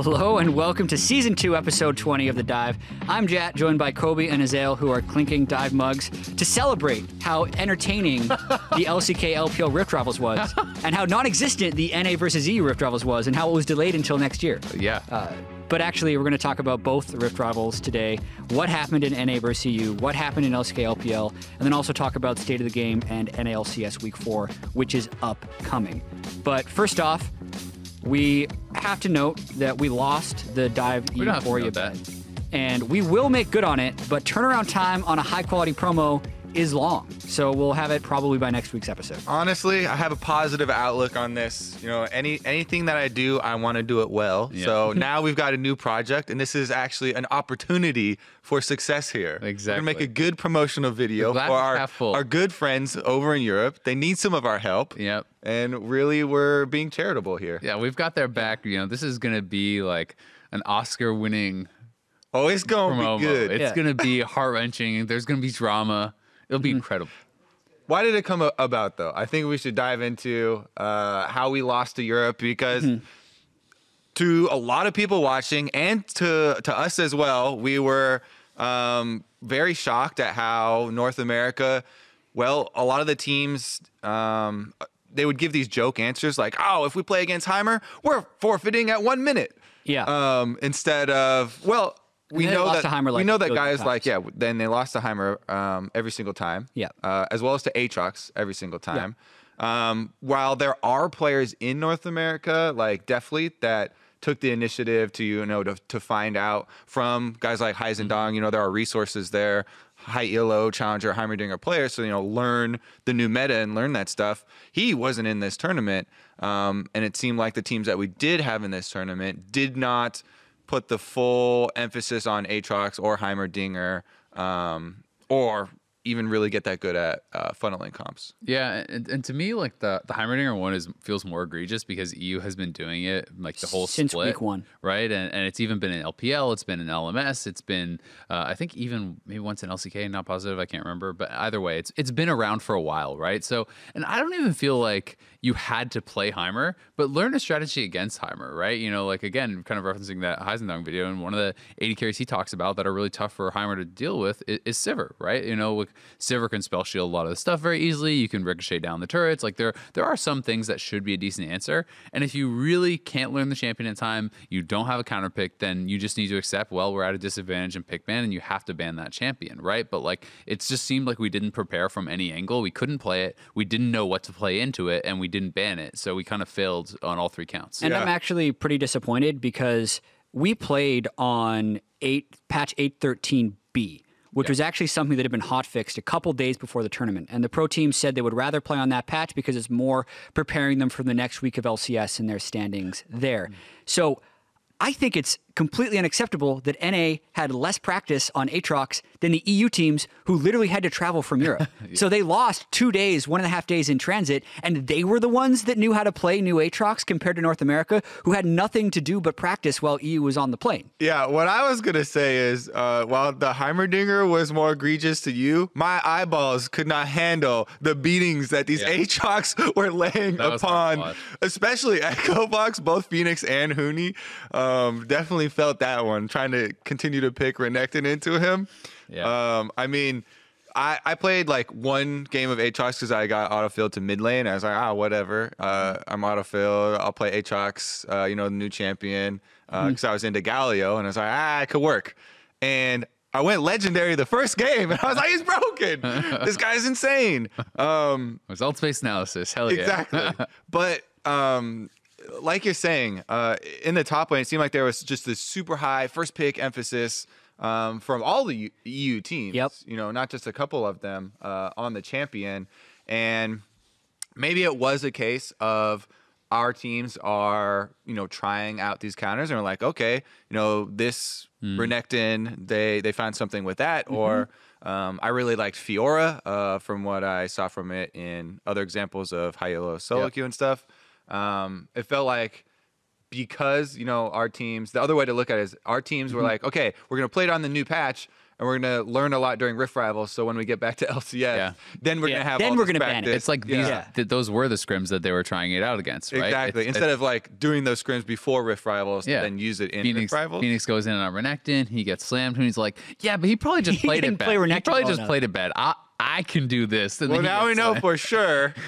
Hello and welcome to season two, episode 20 of The Dive. I'm Jatt, joined by Kobe and Azael, who are clinking dive mugs to celebrate how entertaining the LCK LPL Rift Rivals was, and how non existent the NA versus EU Rift Rivals was, and how it was delayed until next year. Yeah. Uh, but actually, we're going to talk about both the Rift Rivals today, what happened in NA versus EU, what happened in LCK LPL, and then also talk about State of the Game and NALCS Week 4, which is upcoming. But first off, we have to note that we lost the Dive Euphoria bet. And we will make good on it, but turnaround time on a high quality promo is long. So we'll have it probably by next week's episode. Honestly, I have a positive outlook on this. You know, any anything that I do, I want to do it well. Yeah. So now we've got a new project, and this is actually an opportunity for success here. We're Exactly. gonna make a good promotional video for our our good friends over in Europe. They need some of our help. Yep. And really, we're being charitable here. Yeah, we've got their back. You know, this is gonna be like an Oscar-winning Oh, it's gonna promo. be good. It's Yeah. gonna be heart-wrenching. There's gonna be drama. It'll Mm-hmm. be incredible. Why did it come about though? I think we should dive into uh, how we lost to Europe because to a lot of people watching and to to us as well, we were um, very shocked at how North America. Well, a lot of the teams. Um, they would give these joke answers like, "Oh, if we play against Heimer, we're forfeiting at one minute." Yeah. Um, instead of, well, we know that to Heimer, we like, know that guys times. like yeah. Then they lost to Heimer um, every single time. Yeah. Uh, as well as to Aatrox every single time. Um, while there are players in North America like Deathfleet that took the initiative to you know to, to find out from guys like Heisendong, you know there are resources there. High Elo, Challenger, Heimerdinger players, so you know learn the new meta and learn that stuff. He wasn't in this tournament, um, and it seemed like the teams that we did have in this tournament did not put the full emphasis on Aatrox or Heimerdinger, um, or even really get that good at uh, funneling comps. Yeah, and, and to me, like the the Heimerdinger one is feels more egregious because EU has been doing it like the whole Since split, week one. right? And and it's even been in LPL, it's been in LMS, it's been uh, I think even maybe once in LCK, not positive, I can't remember, but either way, it's it's been around for a while, right? So, and I don't even feel like you had to play Heimer, but learn a strategy against Heimer, right? You know, like again, kind of referencing that Heisendong video, and one of the AD carries he talks about that are really tough for Heimer to deal with is, is Sivir, right? You know, like Sivir can spell shield a lot of the stuff very easily. You can ricochet down the turrets. Like there, there are some things that should be a decent answer. And if you really can't learn the champion in time, you don't have a counter pick, then you just need to accept, well, we're at a disadvantage and pick ban, and you have to ban that champion, right? But like it just seemed like we didn't prepare from any angle. We couldn't play it. We didn't know what to play into it, and we didn't ban it. So we kind of failed on all three counts. And Yeah. I'm actually pretty disappointed because we played on eight patch 813B, which was actually something that had been hot fixed a couple days before the tournament. And the pro team said they would rather play on that patch because it's more preparing them for the next week of LCS and their standings there. Mm. So I think it's completely unacceptable that NA had less practice on Aatrox than the EU teams who literally had to travel from Europe. So they lost two days, one and a half days in transit, and they were the ones that knew how to play new Aatrox compared to North America, who had nothing to do but practice while EU was on the plane. Yeah, what I was gonna say is, uh, while the Heimerdinger was more egregious to you, my eyeballs could not handle the beatings that these Yeah. Aatrox were laying That was hard to upon, especially Echo Fox. Both Fenix and Huni um, definitely felt that one, trying to continue to pick Renekton into him. Yeah. Um, I mean. I, I played like one game of Aatrox because I got autofilled to mid lane. I was like, ah, whatever. Uh, I'm autofilled. I'll play Aatrox, uh, you know, the new champion, because I was into Galio, and I was like, ah, it could work. And I went legendary the first game, and I was like, he's broken. this guy's insane. Um, Result based analysis. Hell yeah. exactly. but um, like you're saying, uh, in the top lane, it seemed like there was just this super high first pick emphasis um, from all the U- EU teams. Yep. You know, not just a couple of them uh, on the champion. And maybe it was a case of our teams are, you know, trying out these counters and are like, okay, you know, this Renekton, they they found something with that, or um, I really liked Fiora uh, from what I saw from it in other examples of high elo solo Yep. and stuff. Um, it felt like because you know our teams, the other way to look at it is our teams were like, okay, we're gonna play it on the new patch. and we're gonna learn a lot during Rift Rivals. So when we get back to LCS, Yeah. then we're Yeah, gonna have then all we're gonna ban it. It's like these. Yeah. Th- those were the scrims that they were trying it out against, right? Exactly. It's- Instead of like doing those scrims before Rift Rivals, Yeah. then use it in Fenix, Rift Rivals. Fenix goes in on Renekton. He gets slammed, and he's like, "Yeah, but he probably just He played didn't it bad. play He Renekton probably well just enough." played it bad. I I can do this." And Well, now we know for sure.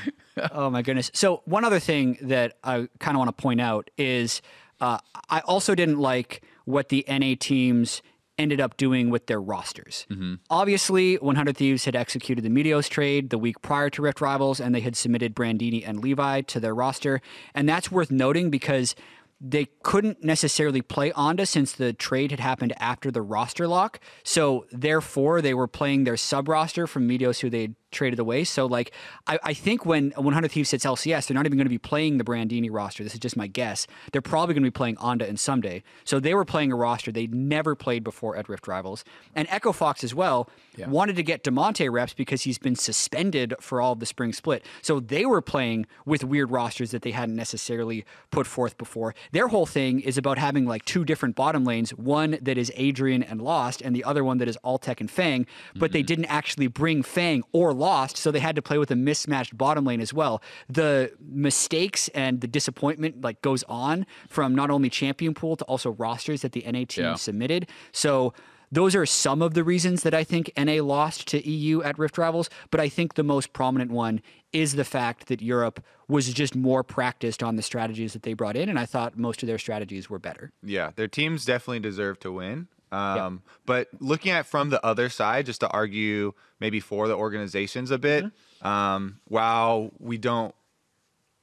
Oh my goodness. So one other thing that I kind of want to point out is uh, I also didn't like what the NA teams ended up doing with their rosters. Obviously, 100 Thieves had executed the Meteos trade the week prior to Rift Rivals, and they had submitted Brandini and Levi to their roster, and that's worth noting because they couldn't necessarily play AnDa since the trade had happened after the roster lock. So therefore, they were playing their sub roster from Meteos, who they traded away. So like, I, I think when 100 Thieves hits LCS, they're not even going to be playing the Brandini roster. This is just my guess. They're probably going to be playing AnDa and Ssumday. So they were playing a roster they'd never played before at Rift Rivals. And Echo Fox as well wanted to get Damonte reps because he's been suspended for all of the spring split. So they were playing with weird rosters that they hadn't necessarily put forth before. Their whole thing is about having like two different bottom lanes, one that is Adrian and Lost, and the other one that is Altec and Fang. But they mm-hmm. didn't actually bring Fang or Lost, so they had to play with a mismatched bottom lane as well. The mistakes and the disappointment like goes on from not only champion pool to also rosters that the NA team Yeah. submitted. So those are some of the reasons that I think NA lost to EU at Rift Rivals, but I think the most prominent one is the fact that Europe was just more practiced on the strategies that they brought in, and I thought most of their strategies were better. Yeah, their teams definitely deserve to win. Um, But looking at from the other side, just to argue maybe for the organizations a bit, Mm-hmm. um, while we don't,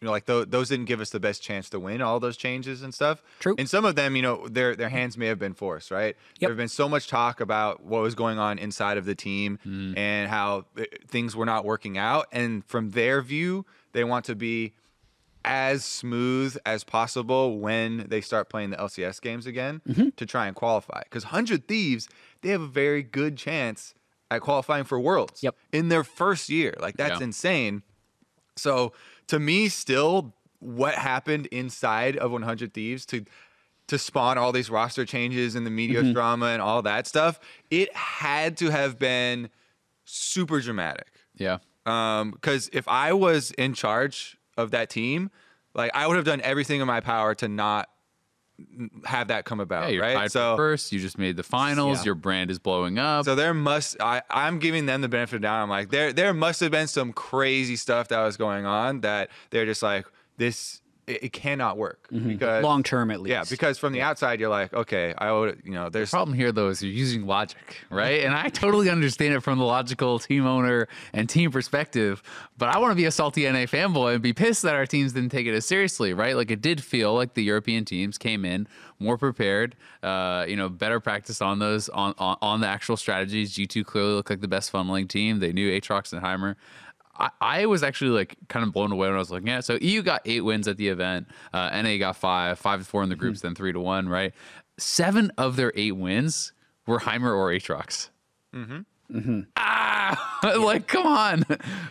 you know, like th- those didn't give us the best chance to win all those changes and stuff. True. And some of them, you know, their their hands may have been forced, right? There have been so much talk about what was going on inside of the team and how uh, things were not working out, and from their view, they want to be as smooth as possible when they start playing the LCS games again Mm-hmm. to try and qualify. Because 100 Thieves, they have a very good chance at qualifying for Worlds Yep. in their first year. Like, that's Yeah. insane. So, to me, still, what happened inside of 100 Thieves to to spawn all these roster changes and the media Mm-hmm. drama and all that stuff, it had to have been super dramatic. Yeah. Um, because if I was in charge of that team, like I would have done everything in my power to not have that come about. Yeah, right. So, first. You just made the finals. Yeah. Your brand is blowing up. so there must I I'm giving them the benefit of the doubt. I'm like there there must have been some crazy stuff that was going on that they're just like this. It, it cannot work because Long term, at least. Yeah, because from the outside you're like, okay, I would, you know, there's problem here though is you're using logic, right? And I totally understand it from the logical team owner and team perspective, but I want to be a salty NA fanboy and be pissed that our teams didn't take it as seriously, right? Like it did feel like the European teams came in more prepared, uh, you know, better practice on those on, on on the actual strategies. G2 clearly looked like the best funneling team. They knew Aatrox and Heimer. I, I was actually like kind of blown away when I was looking at it. So EU got eight wins at the event. Uh, NA got five, five to four in the groups, then three to one, right? Seven of their eight wins were Heimer or Aatrox. Mm-hmm. Ah, like come on.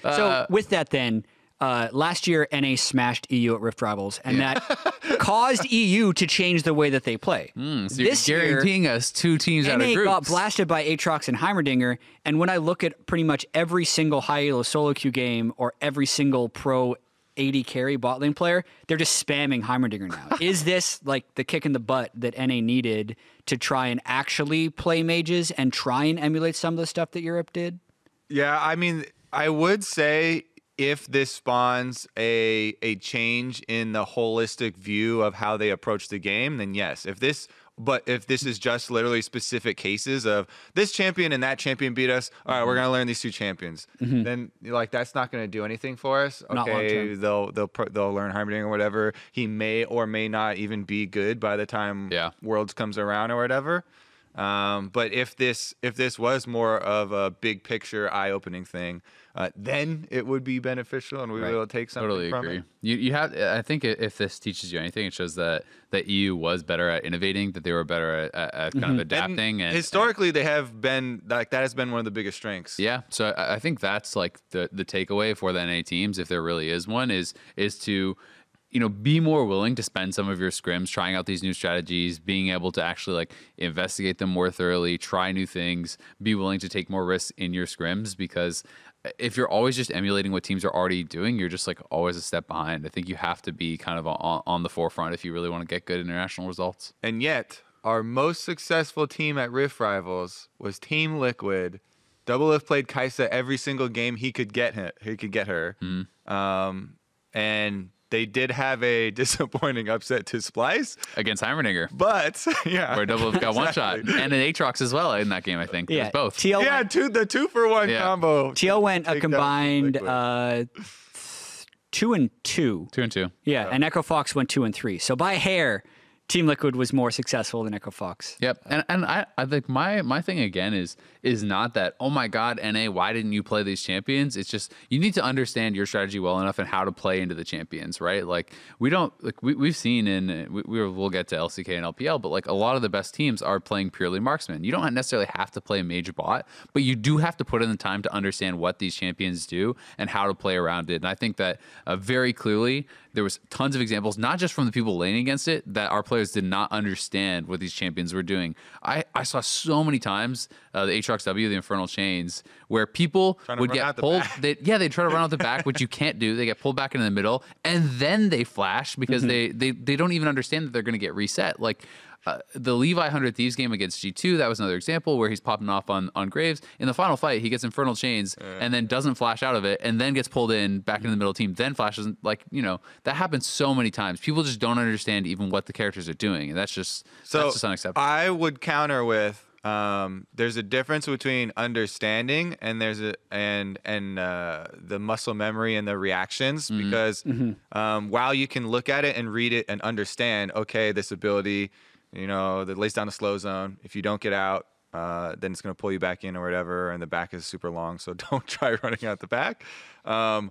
So Uh, with that, then uh, last year NA smashed EU at Rift Rivals, and that caused EU to change the way that they play. Hmm, so you're this year, guaranteeing us two teams out of NA groups. got blasted by Aatrox and Heimerdinger, and when I look at pretty much every single high elo solo queue game or every single pro AD carry bot lane player, they're just spamming Heimerdinger now. Is this like the kick in the butt that NA needed to try and actually play mages and try and emulate some of the stuff that Europe did? Yeah, I mean, I would say if this spawns a a change in the holistic view of how they approach the game, then yes. If this but if this is just literally specific cases of this champion and that champion beat us, all right, we're gonna learn these two champions. Then like that's not gonna do anything for us. Okay, they'll they'll they'll learn Heimerdinger or whatever. He may or may not even be good by the time Yeah. Worlds comes around or whatever. Um, but if this if this was more of a big picture eye opening thing, uh, then it would be beneficial and we able to take something Totally agree. it. You you have. I think if this teaches you anything, it shows that that EU was better at innovating, that they were better at, at, at kind of adapting. And, historically, they have been like that has been one of the biggest strengths. Yeah, so I I think that's like the the takeaway for the NA teams, if there really is one, is is to you know, be more willing to spend some of your scrims trying out these new strategies, being able to actually like investigate them more thoroughly, try new things, be willing to take more risks in your scrims because if you're always just emulating what teams are already doing, you're just like always a step behind. I think you have to be kind of on, on the forefront if you really want to get good international results. And yet, our most successful team at Rift Rivals was Team Liquid. double Doublelift played Kaisa every single game he could get her. He could get her. Um, and they did have a disappointing upset to Splyce, Against Heimerdinger, but yeah, where Double got one shot, and an Aatrox as well in that game. I think it Yeah, was both. TL yeah, went, two the two for one Yeah. combo. TL went a combined uh, two and two. two and two. Yeah, and Echo Fox went two and three. So by hair, Team Liquid was more successful than Echo Fox. Yep, and and I, I think my my thing again is is not that oh my god Na why didn't you play these champions? It's just you need to understand your strategy well enough and how to play into the champions, right? Like we don't like we we've seen in we, we will get to LCK and LPL, but like a lot of the best teams are playing purely marksman. You don't necessarily have to play a mage bot, but you do have to put in the time to understand what these champions do and how to play around it. And I think that uh, very clearly there was tons of examples, not just from the people laning against it, that our players did not understand what these champions were doing. I, I saw so many times uh, the Aatrox W, the Infernal Chains, where people would get out the pulled. They, yeah, they try to run out the back, which you can't do. They get pulled back into the middle, and then they flash because they, they they don't even understand that they're going to get reset. Like uh, the Levi Hundred Thieves game against G2, that was another example where he's popping off on on Graves. In the final fight, he gets Infernal Chains and then doesn't flash out of it, and then gets pulled in back in the middle team. Then flashes like you know that happens so many times. People just don't understand even what the characters are doing, and that's just So that's just unacceptable. I would counter with um, there's a difference between understanding and there's a and and uh, the muscle memory and the reactions Mm-hmm. because um, while you can look at it and read it and understand, okay, this ability, you know, that lays down a slow zone. If you don't get out, uh, then it's going to pull you back in or whatever, and the back is super long, so don't try running out the back. Um,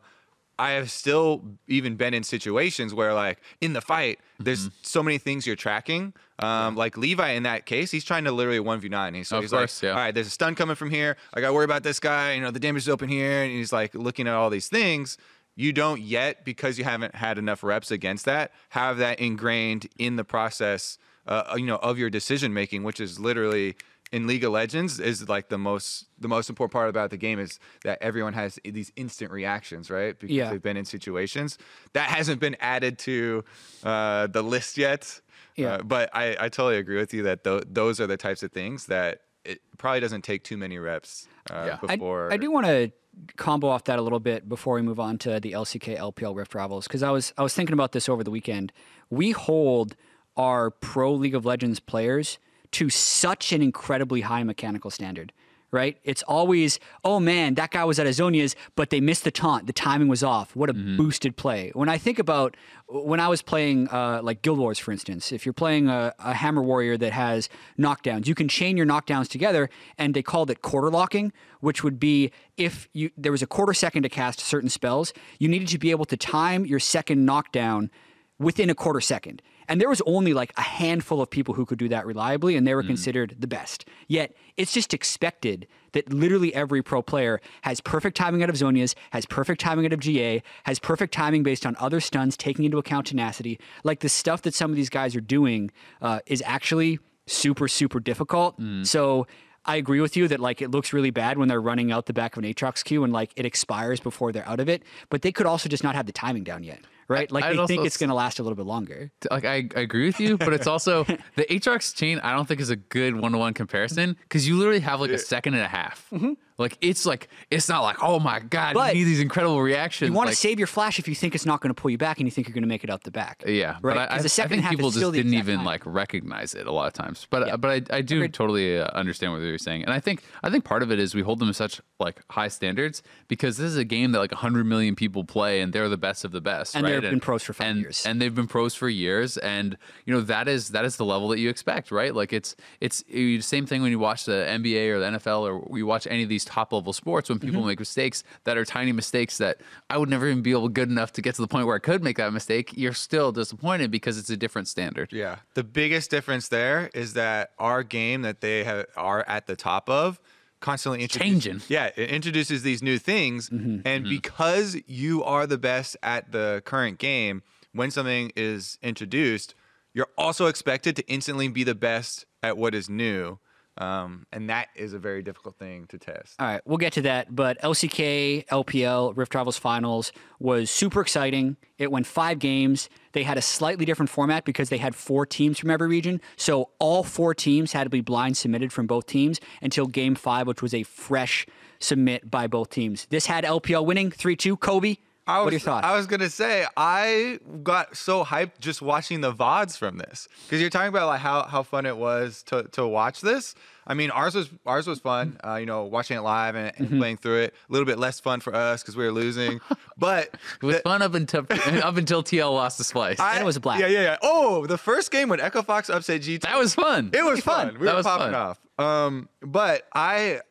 I have still even been in situations where, like, in the fight, there's Mm-hmm. so many things you're tracking. Um, Like Levi in that case, he's trying to literally 1v9. He's, so Of he's course, like, yeah. all right, there's a stun coming from here. I got to worry about this guy. You know, the damage is open here. And he's like looking at all these things. You don't yet, because you haven't had enough reps against that, have that ingrained in the process, uh, you know, of your decision making, which is literally in League of Legends is like the most the most important part about the game is that everyone has these instant reactions, right? Because Yeah. they've been in situations that hasn't been added to uh, the list yet. Yeah. Uh, but I, I totally agree with you that th- those are the types of things that it probably doesn't take too many reps uh, Yeah. I, before. I do want to combo off that a little bit before we move on to the LCK LPL Rift Rivals because I was I was thinking about this over the weekend. We hold our pro League of Legends players to such an incredibly high mechanical standard. Right? It's always, oh man, that guy was at Azonia's, but they missed the taunt. The timing was off. What a boosted play. When I think about when I was playing uh, like Guild Wars, for instance, if you're playing a, a Hammer Warrior that has knockdowns, you can chain your knockdowns together, and they called it quarter locking, which would be if you there was a quarter second to cast certain spells, you needed to be able to time your second knockdown within a quarter second. And there was only like a handful of people who could do that reliably, and they were considered the best. Yet it's just expected that literally every pro player has perfect timing out of Zhonya's, has perfect timing out of GA, has perfect timing based on other stuns, taking into account tenacity. Like the stuff that some of these guys are doing uh, is actually super, super difficult. So I agree with you that like it looks really bad when they're running out the back of an Aatrox queue and like it expires before they're out of it. But they could also just not have the timing down yet, right? Like I'd they think also it's going to last a little bit longer. like I, I agree with you, but it's also the Aatrox chain. I don't think is a good one to one comparison because you literally have like a second and a half. Mm-hmm. Like it's like it's not like oh my god, But you need these incredible reactions. You want to like, save your flash if you think it's not going to pull you back and you think you're going to make it out the back. Yeah, right. but I, the second I think people just didn't even time. like recognize it a lot of times. But Yeah. but I, I do Agreed. totally uh, understand what you're saying, and I think I think part of it is we hold them to such like high standards because this is a game that like 100 million people play, and they're the best of the best. And right? they've been pros for five and, years. and they've been pros for years, and you know that is that is the level that you expect, right? Like it's it's the same thing when you watch the NBA or the NFL or you watch any of these top level sports when Mm-hmm. people make mistakes that are tiny mistakes that I would never even be able good enough to get to the point where I could make that mistake. You're still disappointed because it's a different standard. Yeah. The biggest difference there is that our game that they have, are at the top of constantly introduces, changing. Yeah, it introduces these new things, and because you are the best at the current game, when something is introduced, you're also expected to instantly be the best at what is new. Um, and that is a very difficult thing to test. All right, we'll get to that. But LCK, LPL, Rift Rivals Finals was super exciting. It went five games. They had a slightly different format because they had four teams from every region. So all four teams had to be blind submitted from both teams until game five, which was a fresh submit by both teams. This had LPL winning 3 2. Kobe, I was, what are your thoughts? I was gonna say I got so hyped just watching the vods from this because you're talking about like how, how fun it was to, to watch this. I mean, ours was ours was fun. Uh, you know, watching it live and, and Mm-hmm. playing through it. A little bit less fun for us because we were losing, but It was the- fun up until up until TL lost the Splyce. I- And it was a black. Yeah, yeah, yeah. Oh, the first game when Echo Fox upset G2. that was fun. It was fun. We That were was popping fun. off. Um, but I,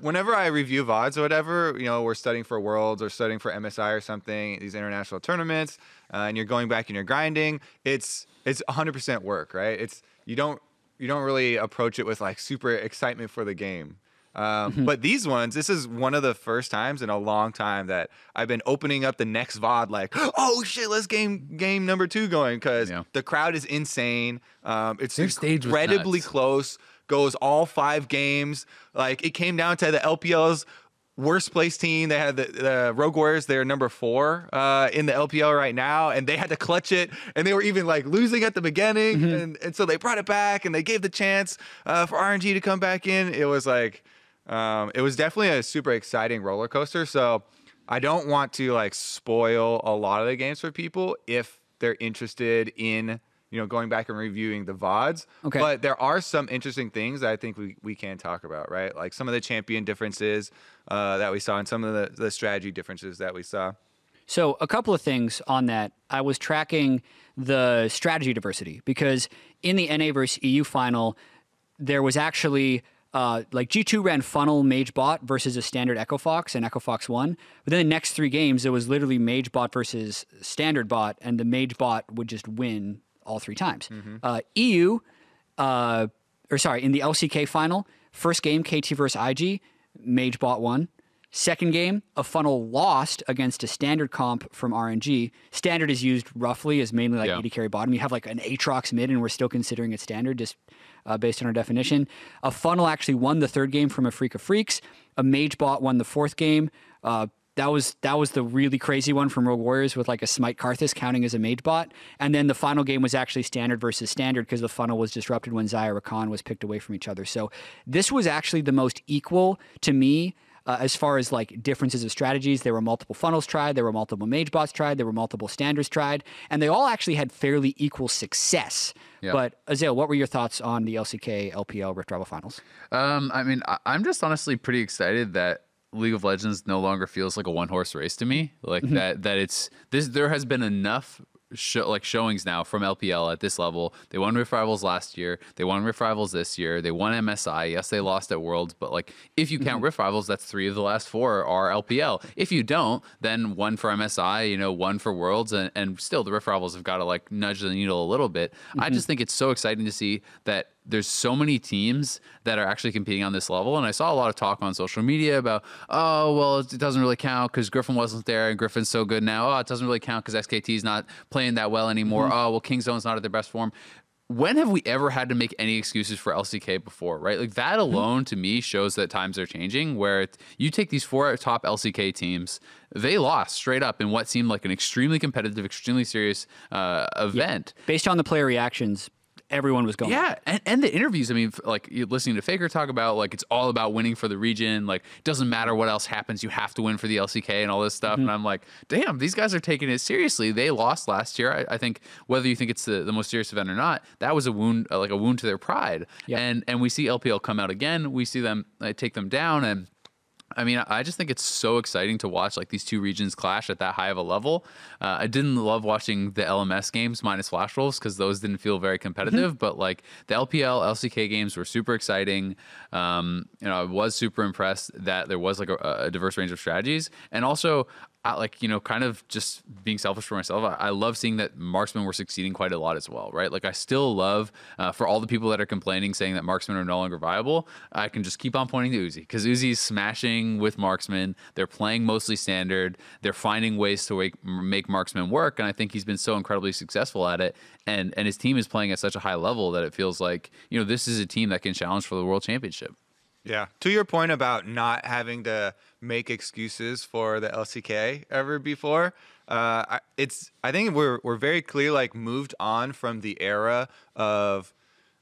whenever I review VODs or whatever, you know, we're studying for Worlds or studying for MSI or something, these international tournaments, uh, and you're going back and you're grinding. It's it's 100% work, right? It's you don't you don't really approach it with like super excitement for the game. Um, But these ones, this is one of the first times in a long time that I've been opening up the next VOD like, oh shit, let's game game number two going because Yeah. the crowd is insane. Um, it's Their incredibly close. Goes all five games. Like it came down to the LPL's worst place team. They had the, the Rogue Warriors. They're number four uh, in the LPL right now, and they had to clutch it. And they were even like losing at the beginning, and, and so they brought it back, and they gave the chance uh, for RNG to come back in. It was like, um, it was definitely a super exciting roller coaster. So I don't want to like spoil a lot of the games for people if they're interested in you know going back and reviewing the vods. Okay. But there are some interesting things that I think we, we can talk about, right? Like some of the champion differences uh, that we saw and some of the, the strategy differences that we saw. So, a couple of things on that. I was tracking the strategy diversity because in the NA versus EU final, there was actually uh, like G2 ran funnel Mage Bot versus a standard Echo Fox, and Echo Fox won. But then the next three games, it was literally Mage Bot versus standard bot, and the Mage Bot would just win all three times. Uh, EU, uh, or sorry, in the LCK final, first game KT versus IG, Mage Bot won. Second game, a funnel lost against a standard comp from RNG. Standard is used roughly as mainly like Yeah. AD carry bottom. You have like an Aatrox mid, and we're still considering it standard just uh, based on our definition. A funnel actually won the third game from a Freak of Freaks. A Mage Bot won the fourth game. Uh, that was that was the really crazy one from Rogue Warriors with like a Smite Karthus counting as a Mage Bot. And then the final game was actually standard versus standard because the funnel was disrupted when Xayah Rakan was picked away from each other. So this was actually the most equal to me uh, as far as like differences of strategies, there were multiple funnels tried, there were multiple mage bots tried, there were multiple standards tried, and they all actually had fairly equal success. But Azael, what were your thoughts on the LCK LPL Rift Rival Finals? Um, I mean, I, I'm just honestly pretty excited that League of Legends no longer feels like a one horse race to me. Like mm-hmm. that, that it's this. There has been enough. Show, like showings now from LPL at this level. They won Rift Rivals last year. They won Rift Rivals this year. They won MSI. Yes, they lost at Worlds, but like if you count mm-hmm. Rift Rivals, that's three of the last four are LPL. If you don't, then one for MSI, you know, one for Worlds, and, and still the Rift Rivals have got to like nudge the needle a little bit. I mm-hmm. just think it's so exciting to see that there's so many teams that are actually competing on this level. And I saw a lot of talk on social media about, oh, well, it doesn't really count because Griffin wasn't there and Griffin's so good now. Oh, it doesn't really count because SKT's not playing that well anymore. Oh, well, Kingzone's not at their best form. When have we ever had to make any excuses for LCK before, right? Like that alone to me shows that times are changing. Where it, you take these four top LCK teams, they lost straight up in what seemed like an extremely competitive, extremely serious uh, event. Based on the player reactions, everyone was going. Yeah, and, and the interviews. I mean, like you're listening to Faker talk about, like it's all about winning for the region. Like it doesn't matter what else happens, you have to win for the LCK and all this stuff. Mm-hmm. And I'm like, damn, these guys are taking it seriously. They lost last year. I, I think whether you think it's the, the most serious event or not, that was a wound, uh, like a wound to their pride. Yeah. And and we see LPL come out again. We see them uh, take them down and. I mean, I just think it's so exciting to watch like these two regions clash at that high of a level. Uh, I didn't love watching the LMS games minus Flash Wolves because those didn't feel very competitive. But like the LPL, LCK games were super exciting. Um, you know, I was super impressed that there was like a, a diverse range of strategies, and also I, like you know, kind of just being selfish for myself. I, I, love seeing that marksmen were succeeding quite a lot as well, right? Like I still love uh, for all the people that are complaining, saying that marksmen are no longer viable. I can just keep on pointing to Uzi because Uzi's smashing with marksmen. They're playing mostly standard. They're finding ways to make, make marksmen work, and I think he's been so incredibly successful at it. And and his team is playing at such a high level that it feels like you know this is a team that can challenge for the world championship. Yeah. To your point about not having to make excuses for the LCK ever before, uh, it's I think we're we're very clear like moved on from the era of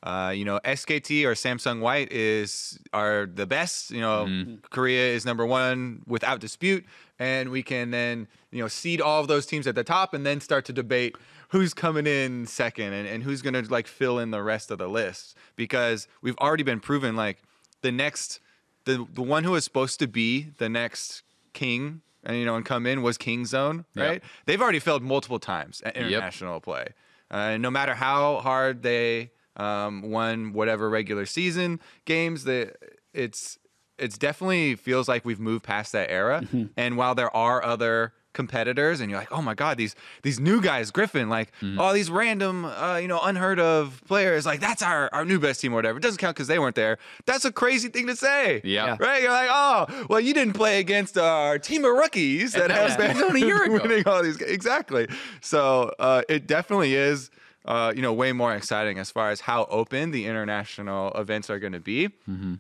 uh, you know SKT or Samsung White is are the best. You know mm-hmm. Korea is number one without dispute, and we can then you know seed all of those teams at the top and then start to debate who's coming in second and, and who's gonna like fill in the rest of the list because we've already been proven like the next the the one who was supposed to be the next king and you know and come in was Kingzone, right? Yep. They've already failed multiple times at international yep. play. Uh, no matter how hard they um, won whatever regular season games, that it's it's definitely feels like we've moved past that era. Mm-hmm. And while there are other competitors and you're like, oh my god, these these new guys, Griffin, like mm. all these random, uh, you know, unheard of players, like that's our our new best team or whatever. It doesn't count because they weren't there. That's a crazy thing to say. Yeah. Right. You're like, oh, well, you didn't play against our team of rookies that has been a year ago. winning all these. Exactly. So uh, it definitely is. Uh, you know, way more exciting as far as how open the international events are going to be. Mm-hmm.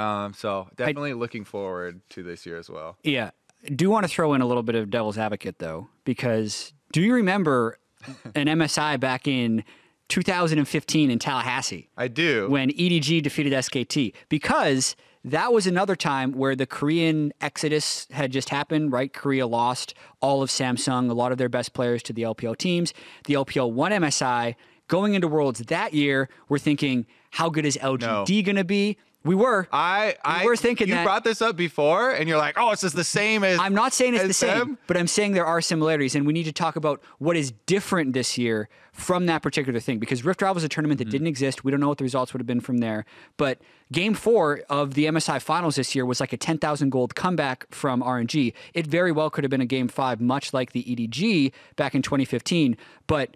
Um, so definitely I, looking forward to this year as well. Yeah, do want to throw in a little bit of devil's advocate though, because do you remember an MSI back in 2015 in Tallahassee? I do. When EDG defeated SKT, because that was another time where the Korean exodus had just happened, right? Korea lost all of Samsung, a lot of their best players to the LPL teams. The LPL won MSI. Going into Worlds that year, we're thinking, how good is LGD no. going to be? We were. I, I we were thinking you that. brought this up before, and you're like, "Oh, it's just the same as." I'm not saying it's the same, them. but I'm saying there are similarities, and we need to talk about what is different this year from that particular thing. Because Rift Drive was a tournament that mm. didn't exist. We don't know what the results would have been from there. But Game Four of the MSI Finals this year was like a 10,000 gold comeback from RNG. It very well could have been a Game Five, much like the EDG back in 2015. But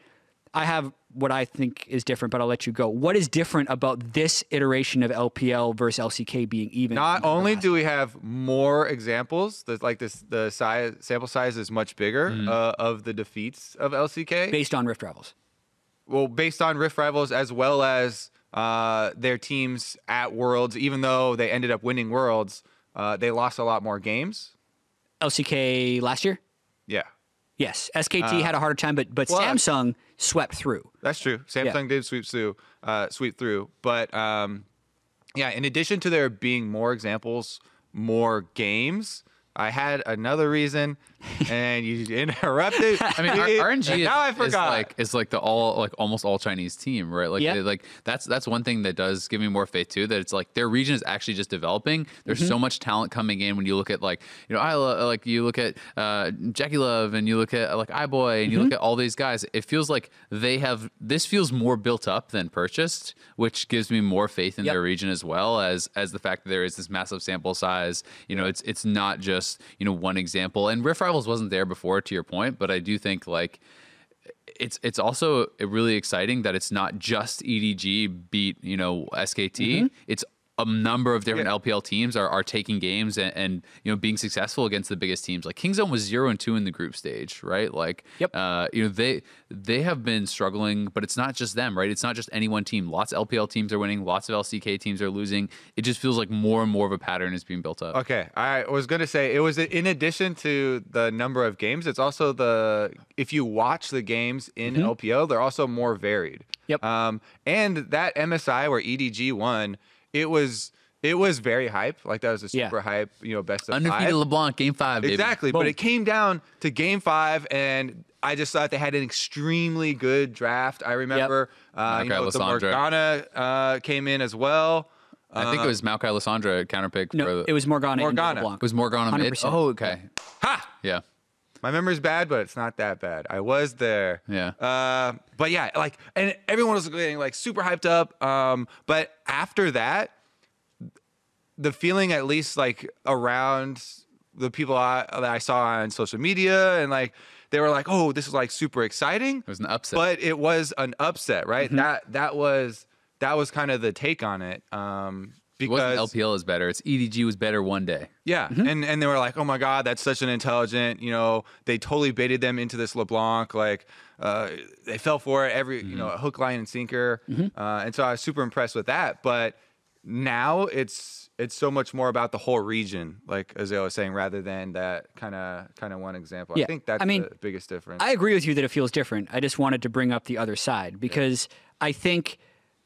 I have what I think is different, but I'll let you go. What is different about this iteration of LPL versus LCK being even? Not only do we have more examples, that like this, the size sample size is much bigger mm-hmm. uh, of the defeats of LCK based on Rift Rivals. Well, based on Rift Rivals as well as uh, their teams at Worlds, even though they ended up winning Worlds, uh, they lost a lot more games. LCK last year. Yeah. Yes, SKT uh, had a harder time, but but well, Samsung swept through. That's true. Samsung yeah. did sweep through, uh, sweep through. But um, yeah, in addition to there being more examples, more games, I had another reason, and you interrupted. I mean, RNG now I forgot. Is like is like the all like almost all Chinese team, right? Like, yeah. like that's that's one thing that does give me more faith too. That it's like their region is actually just developing. There's mm-hmm. so much talent coming in when you look at like you know I like you look at uh, JackeyLove and you look at like iBoy and you mm-hmm. look at all these guys. It feels like they have this feels more built up than purchased, which gives me more faith in yep. their region as well as as the fact that there is this massive sample size. You know, it's it's not just just you know one example. And Rift Rivals wasn't there before, to your point, but I do think like it's it's also really exciting that it's not just EDG beat you know SKT. Mm-hmm. It's a number of different yeah. LPL teams are, are taking games and, and, you know being successful against the biggest teams. Like Kingzone was zero and two in the group stage, right? Like, yep. uh, you know they they have been struggling, but it's not just them, right? It's not just any one team. Lots of LPL teams are winning, lots of LCK teams are losing. It just feels like more and more of a pattern is being built up. Okay, I was going to say it was in addition to the number of games, it's also the if you watch the games in mm-hmm. LPL, they're also more varied. Yep. Um, and that MSI where EDG won it was it was very hype. Like that was a super yeah. hype, you know, best of undefeated five. LeBlanc game five. Baby. Exactly, Boom. but it came down to game five, and I just thought they had an extremely good draft. I remember, yep. uh, you know, the Morgana uh, came in as well. I think it uh, was Maokai Lissandra counterpick. No, for the, it was Morgana. Morgana. It was Morgana 100%. mid. Oh, okay. Ha! Yeah. My memory's bad, but it's not that bad. I was there. Yeah. Uh, but yeah, like, and everyone was getting like super hyped up. Um, but after that, the feeling, at least like around the people I, that I saw on social media, and like they were like, "Oh, this is like super exciting." It was an upset. but it was an upset, right? That that was that was kind of the take on it. Um, because LPL is better. It's EDG was better one day. yeah, and and they were like, "Oh my god, that's such an intelligent." You know, they totally baited them into this LeBlanc. Like, uh, they fell for it every, you know, hook, line, and sinker. Uh, and so I was super impressed with that. But now it's it's so much more about the whole region, like Azael was saying, rather than that kind of kind of one example. Yeah, I think that's I mean, the biggest difference. I agree with you that it feels different. I just wanted to bring up the other side because I think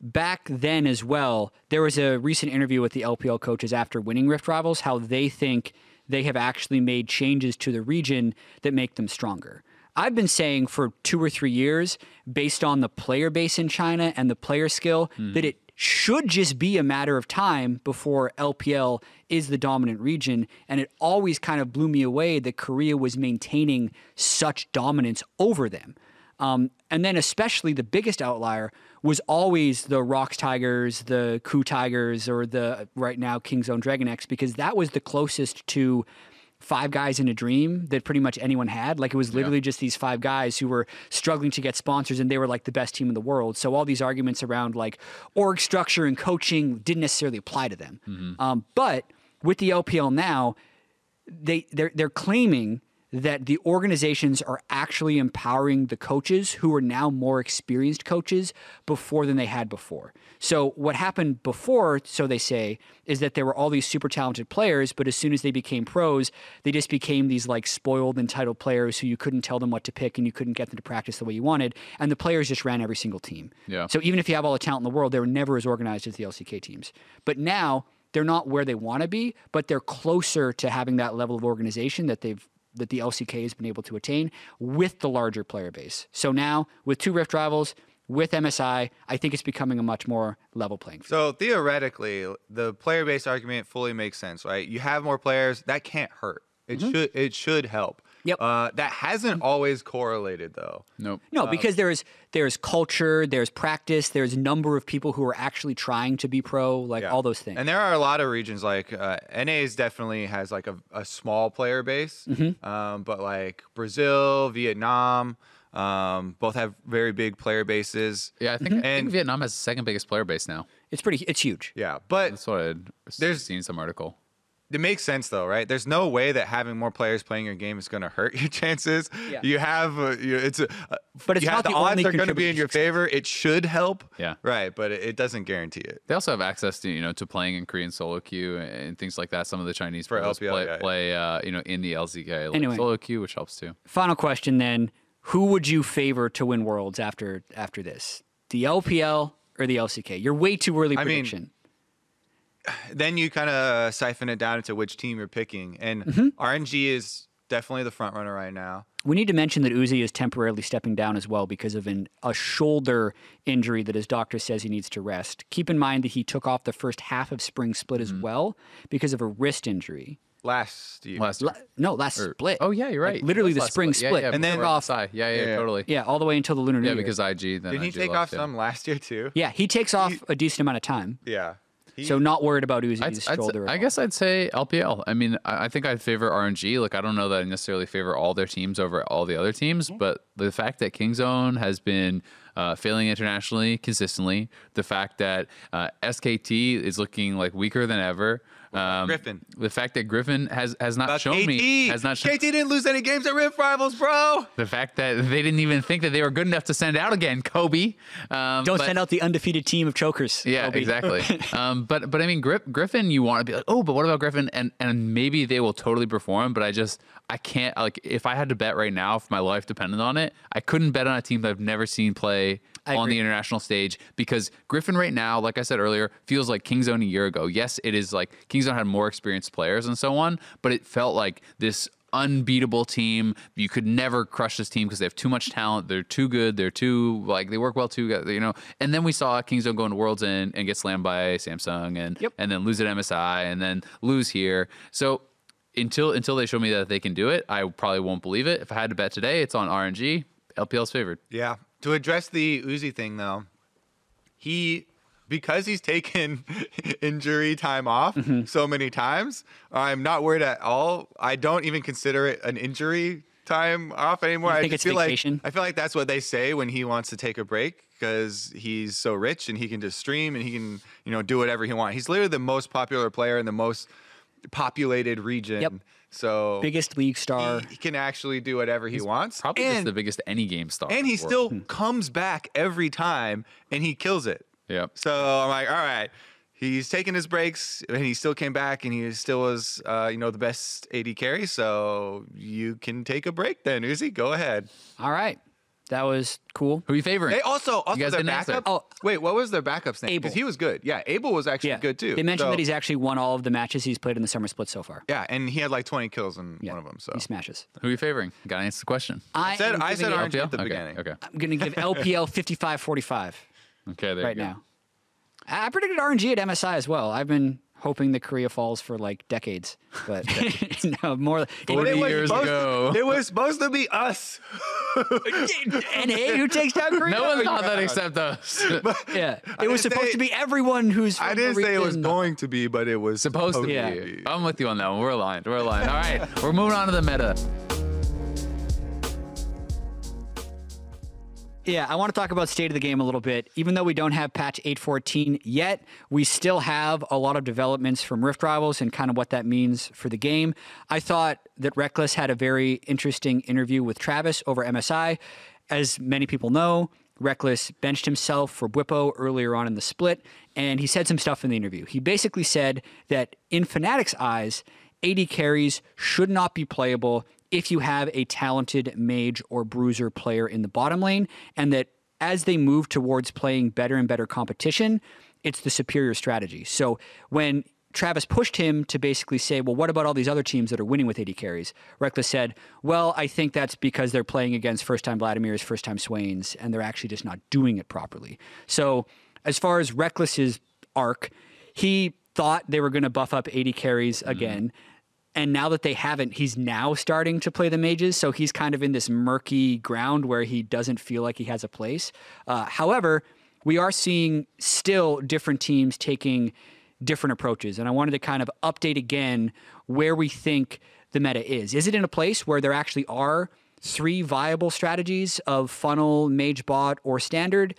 back then as well, there was a recent interview with the LPL coaches after winning Rift Rivals, how they think they have actually made changes to the region that make them stronger. I've been saying for two or three years, based on the player base in China and the player skill, mm-hmm. that it should just be a matter of time before LPL is the dominant region. And it always kind of blew me away that Korea was maintaining such dominance over them. Um, and then, especially the biggest outlier was always the Rox Tigers, the KOO Tigers, or the right now Kingzone Dragon X, because that was the closest to five guys in a dream that pretty much anyone had. Like it was literally just these five guys who were struggling to get sponsors and they were like the best team in the world. So all these arguments around like org structure and coaching didn't necessarily apply to them. Um, but with the LPL now, they they're they're claiming that the organizations are actually empowering the coaches who are now more experienced coaches before than they had before. So what happened before, so they say, is that there were all these super talented players, but as soon as they became pros, they just became these like spoiled entitled players who you couldn't tell them what to pick and you couldn't get them to practice the way you wanted, and the players just ran every single team. Yeah. So even if you have all the talent in the world, they were never as organized as the LCK teams. But now they're not where they want to be, but they're closer to having that level of organization that they've that the LCK has been able to attain with the larger player base. So now with two Rift rivals, with MSI, I think it's becoming a much more level playing field. So theoretically, the player based argument fully makes sense, right? You have more players, that can't hurt. It mm-hmm. should it should help. Mm-hmm. Yep. Uh, that hasn't always correlated though. Nope. No, because there's there's culture, there's practice, there's number of people who are actually trying to be pro, like Yeah. all those things. And there are a lot of regions like uh, NA's definitely has like a, a small player base, Mm-hmm. um, but like Brazil, Vietnam, um, both have very big player bases. Yeah, I think, I think And- Vietnam has the second biggest player base now. it's pretty it's huge. Yeah, but That's what I'd There's- seen some article. It makes sense though, right? There's no way that having more players playing your game is going to hurt your chances. Yeah. You have, uh, you, it's, a, uh, But it's you have not the the odds only are going to be in your favor. It should help. Yeah. Right, but it, it doesn't guarantee it. They also have access to you know to playing in Korean solo queue and things like that. Some of the Chinese For pros LPL, play, yeah, yeah. play uh, you know in the LCK like Anyway. solo queue, which helps too. Final question then: Who would you favor to win Worlds after after this? The LPL or the LCK? You're way too early I mean, prediction. Then you kind of siphon it down into which team you're picking, and Mm-hmm. RNG is definitely the front runner right now. we need to mention that Uzi is temporarily stepping down as well because of an, a shoulder injury that his doctor says he needs to rest. Keep in mind that he took off the first half of spring split as Mm-hmm. well because of a wrist injury. Last year, Last La- no, last or- split. Oh yeah, you're Like, right. literally It the spring Yeah, split. yeah, And then- before Off- SI. Yeah, yeah, Yeah, yeah. totally. Yeah, all the way until the Lunar New Yeah, Year. because IG. Then did he IG take off yeah. some last year too? yeah, he takes off a decent amount of time. Yeah. He- So not worried about Uzi's I'd, I'd, shoulder. at I guess I'd say LPL. I mean, I I think I'd favor RNG. Like, I don't know that I necessarily favor all their teams over all the other teams, but the fact that Kingzone has been uh, failing internationally consistently, the fact that uh, SKT is looking like weaker than ever, um, Griffin. the fact that Griffin has has not About shown KT. me has not shown KT didn't lose any games at Rift Rivals, bro. the fact that they didn't even think that they were good enough to send out again, Kobe. Um, Don't but- send out the undefeated team of chokers. yeah, Kobe. exactly. um, but but I mean, Grif- Griffin, you want to be like, oh, but what about Griffin? And and maybe they will totally perform. But I just I can't like if I had to bet right now, if my life depended on it, I couldn't bet on a team that I've never seen play I on agree. the international stage because Griffin right now, like I said earlier, feels like Kingzone a year ago. Yes, it is like Kingzone had more experienced players and so on, but it felt like this unbeatable team. You could never crush this team because they have too much talent. They're too good. They're too like they work well together. You know. And then we saw Kingzone go into Worlds and, and get slammed by Samsung and Yep. and then lose at MSI and then lose here. So until until they show me that they can do it, I probably won't believe it. If I had to bet today, it's on RNG. LPL's favored. Yeah. To address the Uzi thing though, he because he's taken injury time off Mm-hmm. so many times. I'm not worried at all. I don't even consider it an injury time off anymore. I think just it's feel vacation? like I feel like that's what they say when he wants to take a break because he's so rich and he can just stream and he can you know do whatever he wants. He's literally the most popular player in the most populated region. Yep. So Biggest league star. he, he can actually do whatever he wants. Probably just the biggest any game star. and he still comes back every time and he kills it. Yep. So I'm like, all right, he's taking his breaks and he still came back and he still was, uh, you know, the best AD carry. So you can take a break then, Uzi. Go ahead. All right. That was cool. Who are you favoring? Hey, also, also guys their backup. Oh. wait, what was their backup's name? Abel. Because he was good. Yeah, Abel was actually Yeah. good too. They mentioned So- that he's actually won all of the matches he's played in the summer split so far. yeah, and he had like 20 kills in Yeah. one of them. So He smashes. Who are you favoring? Got to answer the question. I said I said it- RNG at the okay. beginning. Okay. I'm going to give LPL 55-45 Okay. There right you go. now. I I predicted RNG at MSI as well. I've been hoping that Korea falls for like decades, but no more. But Forty it was years supposed- ago. It was supposed to be us. and hey, who takes down Korea? No one thought that uh, except us. Yeah, I it was supposed say- to be everyone who's. I didn't the say it was going to be, but it was Supposed to be. Yeah. I'm with you on that one. We're aligned. We're aligned. All right. We're moving on to the meta. Yeah, I want to talk about state of the game a little bit. Even though we don't have patch 814 yet, we still have a lot of developments from Rift Rivals and kind of what that means for the game. I thought that Reckless had a very interesting interview with Travis over MSI. As many people know, Reckless benched himself for Bwipo earlier on in the split, and he said some stuff in the interview. He basically said that in Fnatic's eyes, AD carries should not be playable if you have a talented mage or bruiser player in the bottom lane, and that as they move towards playing better and better competition, it's the superior strategy. So when Travis pushed him to basically say, well, what about all these other teams that are winning with AD carries? Reckless said, well, I think that's because they're playing against first time Vladimir's, first time Swains, and they're actually just not doing it properly. So as far as Reckless's arc, he thought they were going to buff up AD carries mm-hmm. again. And now that they haven't, he's now starting to play the mages. So he's kind of in this murky ground where he doesn't feel like he has a place. Uh, however, we are seeing still different teams taking different approaches. And I wanted to kind of update again where we think the meta is. Is it in a place where there actually are three viable strategies of funnel, mage bot, or standard?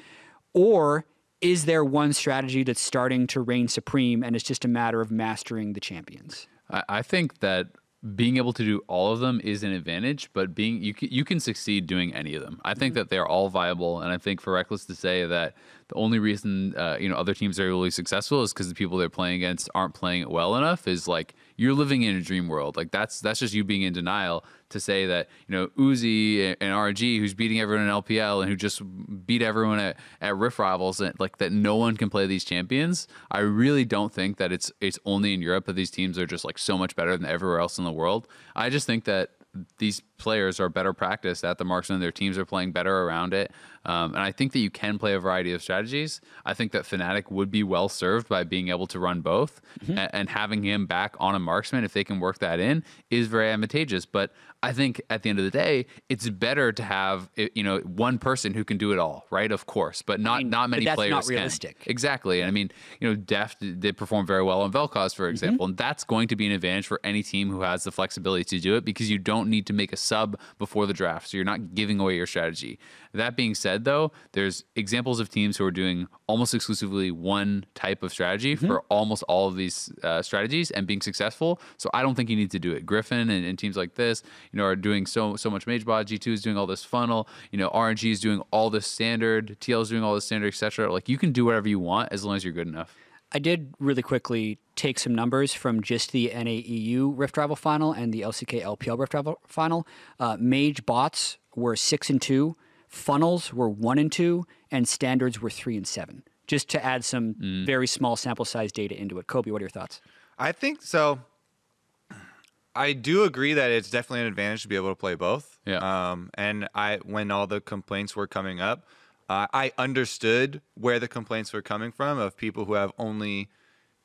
Or is there one strategy that's starting to reign supreme and it's just a matter of mastering the champions? I, I think that being able to do all of them is an advantage, but being you can, you can succeed doing any of them. I think that they're all viable, and I think for Reckless to say that the only reason uh, you know other teams are really successful is because the people they're playing against aren't playing it well enough is like you're living in a dream world. Like that's that's just you being in denial to say that you know Uzi and RG who's beating everyone in LPL and who just beat everyone at, at Rift Rivals and like that no one can play these champions. I really don't think that it's it's only in Europe that these teams are just like so much better than everywhere else in the world. I just think that these players are better practiced at the marksman. Their teams are playing better around it. Um, and I think that you can play a variety of strategies. I think that Fnatic would be well served by being able to run both a- and having him back on a marksman, if they can work that in, is very advantageous. But I think at the end of the day, it's better to have you know one person who can do it all, right? Of course, but not mean, not many that's players not can. Exactly. And I mean, you know, Deft did perform very well on Vel'Koz, for example, and that's going to be an advantage for any team who has the flexibility to do it because you don't need to make a sub before the draft, so you're not giving away your strategy. That being said, though, there's examples of teams who are doing almost exclusively one type of strategy for almost all of these uh, strategies and being successful. So I don't think you need to do it. Griffin and, and teams like this, you know, are doing so so much mage bot. G2 is doing all this funnel. You know, RNG is doing all this standard. TL is doing all this standard, etc. Like you can do whatever you want as long as you're good enough. I did really quickly take some numbers from just the NAEU Rift Rival final and the LCK LPL Rift Rival final. Uh, mage bots were six and two, funnels were one and two, and standards were three and seven. Just to add some very small sample size data into it. Kobe, what are your thoughts? I think so. I do agree that it's definitely an advantage to be able to play both. Yeah. Um, and I, when all the complaints were coming up, uh, I understood where the complaints were coming from of people who have only,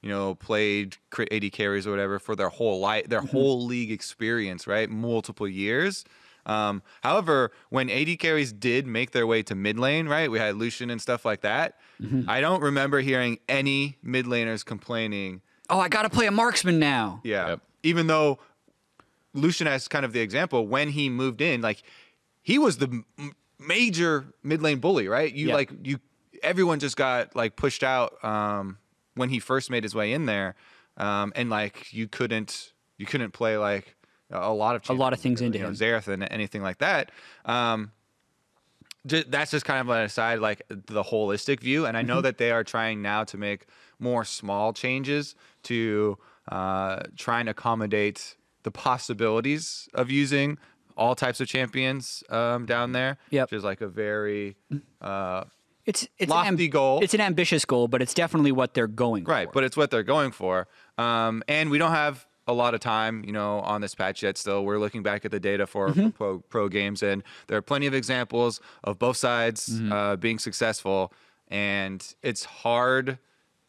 you know, played cra- AD carries or whatever for their whole life, their whole league experience, right? Multiple years. Um, however, when AD carries did make their way to mid lane, right, we had Lucian and stuff like that. Mm-hmm. I don't remember hearing any mid laners complaining. Oh, I got to play a marksman now. Yeah, Yep. even though Lucian as kind of the example when he moved in, like he was the m- major mid lane bully, right? You Yeah. like you, everyone just got like pushed out um, when he first made his way in there, um, and like you couldn't you couldn't play like a lot of A lot of things into know, him. Xerath and anything like that. Um, that's just kind of an aside, like the holistic view. And I Mm-hmm. know that they are trying now to make more small changes to uh, try and accommodate the possibilities of using all types of champions um, down there. Yep. Which is like a very uh, It's it's Lofty an goal. It's an ambitious goal, but it's definitely what they're going Right, for. Right, but it's what they're going for. Um, and we don't have a lot of time, you know, on this patch yet. Still, we're looking back at the data for, Mm-hmm. pro, pro games, and there are plenty of examples of both sides Mm-hmm. uh, being successful. And it's hard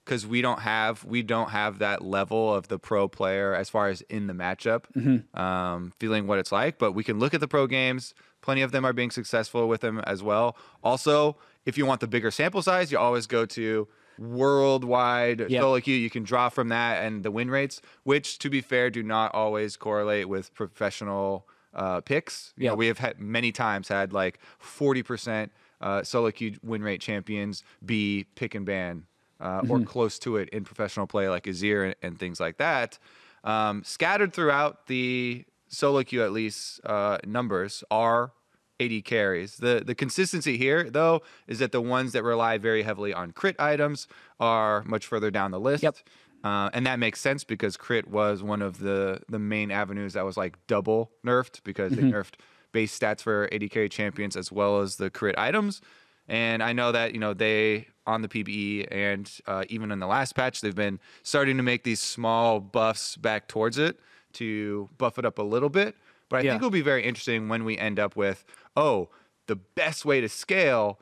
because we don't have we don't have that level of the pro player as far as in the matchup, Mm-hmm. um, feeling what it's like. But we can look at the pro games. Plenty of them are being successful with them as well. Also, if you want the bigger sample size, you always go to worldwide Yep. solo queue. You can draw from that and the win rates, which, to be fair, do not always correlate with professional uh, picks. You know, we have had many times had like forty percent uh, solo queue win rate champions be pick and ban uh, or close to it in professional play, like Azir and, and things like that. Um, scattered throughout the solo queue, at least uh, numbers are AD carries. The the consistency here, though, is that the ones that rely very heavily on crit items are much further down the list. Yep. Uh, and that makes sense because crit was one of the the main avenues that was like double nerfed because they nerfed base stats for AD carry champions as well as the crit items. And I know that you know they on the PBE and uh, even in the last patch they've been starting to make these small buffs back towards it to buff it up a little bit. But I Yeah. think it'll be very interesting when we end up with oh the best way to scale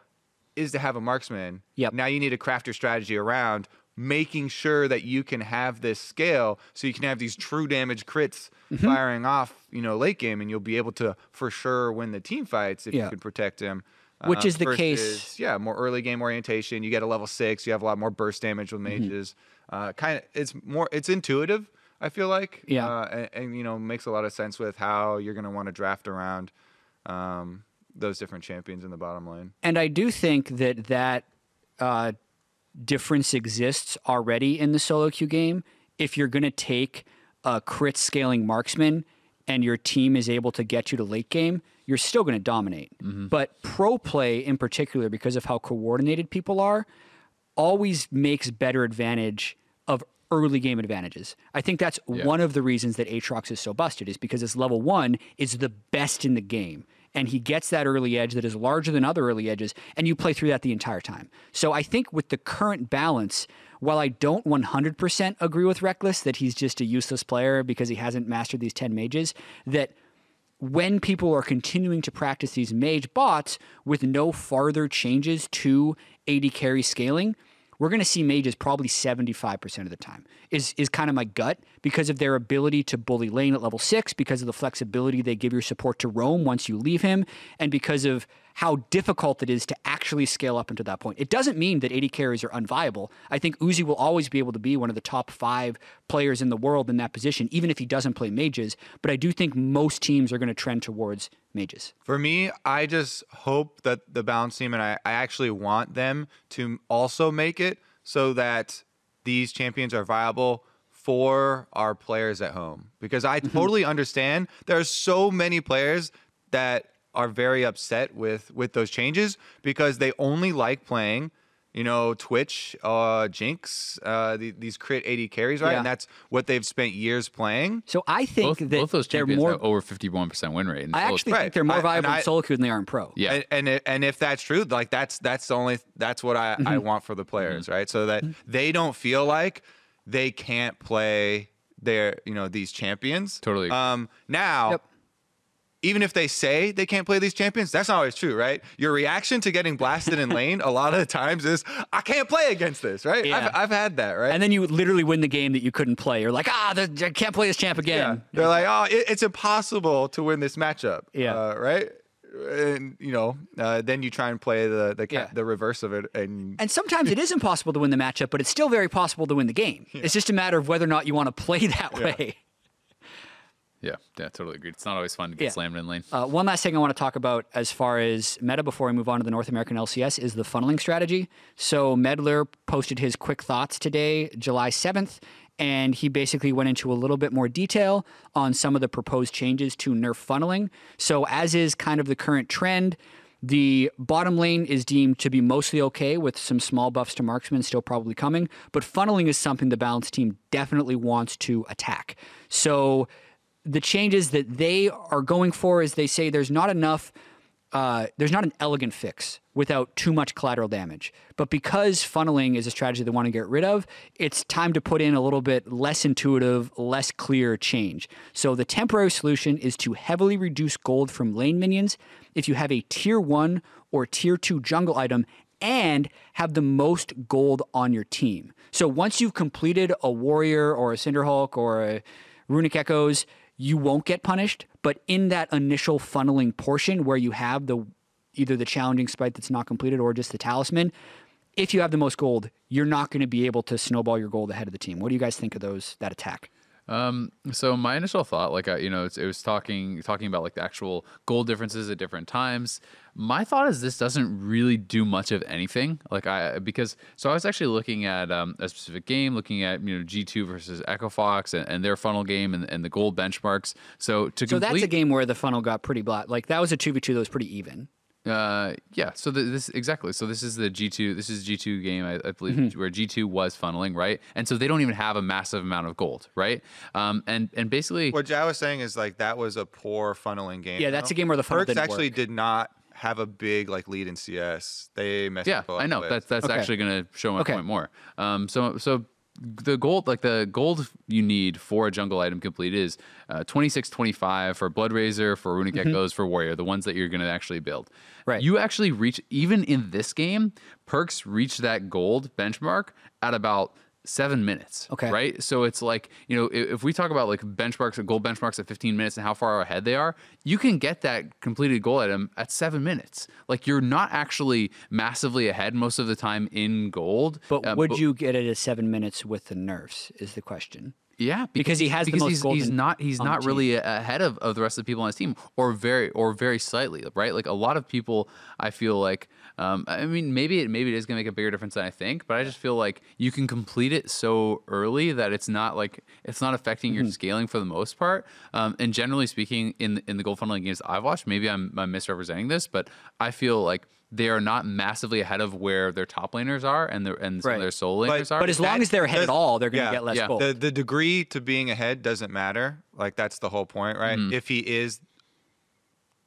is to have a marksman. Yep. Now you need to craft your strategy around making sure that you can have this scale so you can have these true damage crits Mm-hmm. firing off, you know, late game and you'll be able to for sure win the team fights if Yeah. you can protect him. Which is the versus, case- Yeah, more early game orientation. You get a level six. You have a lot more burst damage with Mm-hmm. mages. Uh, kind of, it's more, it's intuitive. I feel like, Yeah. uh, and, and you know, makes a lot of sense with how you're going to want to draft around um, those different champions in the bottom lane. And I do think that that uh, difference exists already in the solo queue game. If you're going to take a crit scaling marksman and your team is able to get you to late game, you're still going to dominate. Mm-hmm. But pro play in particular, because of how coordinated people are, always makes better advantage of early game advantages. I think that's one of the reasons that Aatrox is so busted is because his level one is the best in the game. And he gets that early edge that is larger than other early edges, and you play through that the entire time. So I think with the current balance, while I don't 100% agree with Reckless that he's just a useless player because he hasn't mastered these 10 mages, that when people are continuing to practice these mage bots with no farther changes to AD carry scaling, we're going to see mages probably 75% of the time. Is is kind of my gut because of their ability to bully lane at level 6 because of the flexibility they give your support to roam once you leave him and because of how difficult it is to actually scale up into that point. It doesn't mean that AD carries are unviable. I think Uzi will always be able to be one of the top 5 players in the world in that position even if he doesn't play mages, but I do think most teams are going to trend towards mages. For me, I just hope that the balance team and I, I actually want them to also make it so that these champions are viable for our players at home. Because I mm-hmm. totally understand there are so many players that are very upset with with those changes because they only like playing you know, Twitch, uh, Jinx, uh, the, these crit AD carries, right? Yeah. And that's what they've spent years playing. So I think Both, that both those they're champions more have over 51% win rate. in I actually. Right. think they're more I- viable I- in solo queue than they are in pro. Yeah. And and, it, and if that's true, like that's that's the only that's what I, Mm-hmm. I want for the players, right? So that they don't feel like they can't play their you know these champions. Totally. Um, now Yep. Even if they say they can't play these champions, that's not always true, right? Your reaction to getting blasted in lane a lot of the times is, I can't play against this, right? Yeah. I've, I've had that, right? And then you literally win the game that you couldn't play. You're like, ah, the, I can't play this champ again. yeah. They're like, oh, it, it's impossible to win this matchup. Yeah. Uh, right? And, you know, uh, then you try and play the the, Yeah. the reverse of it. And, And sometimes it is impossible to win the matchup, but it's still very possible to win the game. It's just a matter of whether or not you want to play that way. Yeah, yeah, totally agreed. It's not always fun to get Yeah. slammed in lane. Uh, one last thing I want to talk about as far as meta before we move on to the North American LCS is the funneling strategy. So Meddler posted his quick thoughts today, July 7th, and he basically went into a little bit more detail on some of the proposed changes to nerf funneling. So as is kind of the current trend, the bottom lane is deemed to be mostly okay with some small buffs to marksmen still probably coming, but funneling is something the balance team definitely wants to attack. So the changes that they are going for is they say there's not enough uh, there's not an elegant fix without too much collateral damage. But because funneling is a strategy they want to get rid of, it's time to put in a little bit less intuitive, less clear change. So the temporary solution is to heavily reduce gold from lane minions if you have a tier one or tier two jungle item and have the most gold on your team. So once you've completed a warrior or a cinderhulk or a runic echoes, you won't get punished. But in that initial funneling portion where you have the either the challenging smite that's not completed or just the talisman, if you have the most gold, you're not going to be able to snowball your gold ahead of the team. What do you guys think of those that attack? Um, so my initial thought, like I, you know, it's, it was talking talking about like the actual goal differences at different times. My thought is this doesn't really do much of anything. Like I because so I was actually looking at um, a specific game, looking at you know G two versus Echo Fox and, and their funnel game and, and the goal benchmarks. So to So complete, that's a game where the funnel got pretty black. Like that was a two v two that was pretty even. Uh, yeah. So the, this exactly. So this is the G two. This is G two game, I, I believe, Mm-hmm. where G two was funneling, right? And so they don't even have a massive amount of gold, right? Um, and and basically, what Jai was saying is like that was a poor funneling game. Yeah, that's though. a game where the funnel Perkz didn't actually work. did not have a big like lead in CS. They messed yeah, people up I know with. that's that's Okay. actually going to show my Okay. point more. Um, so so the gold like the gold you need for a jungle item complete is uh, 26 25 for Bloodrazor for runic echoes for warrior the ones that you're going to actually build Mm-hmm. Right. you actually reach even in this game Perkz reach that gold benchmark at about seven minutes Okay. right so it's like you know if, if we talk about like benchmarks or gold benchmarks at 15 minutes and how far ahead they are you can get that completed goal item at seven minutes like you're not actually massively ahead most of the time in gold But uh, would you get it at seven minutes with the nerfs? Is the question. Yeah, Because he has the because most he's, gold he's not he's not really ahead of, of the rest of the people on his team, or very or very slightly, right? Like a lot of people, I feel like, um, I mean, maybe it maybe it is gonna make a bigger difference than I think, but I just feel like you can complete it so early that it's not like it's not affecting Mm-hmm. your scaling for the most part. Um, and generally speaking, in in the gold funneling games I've watched, maybe I'm, I'm misrepresenting this, but I feel like they are not massively ahead of where their top laners are and their and some Right. of their soul But- laners are. But as long as they're ahead at all, they're going to yeah, get less yeah. gold. The the degree to being ahead doesn't matter. Like that's the whole point, right? Mm-hmm. If he is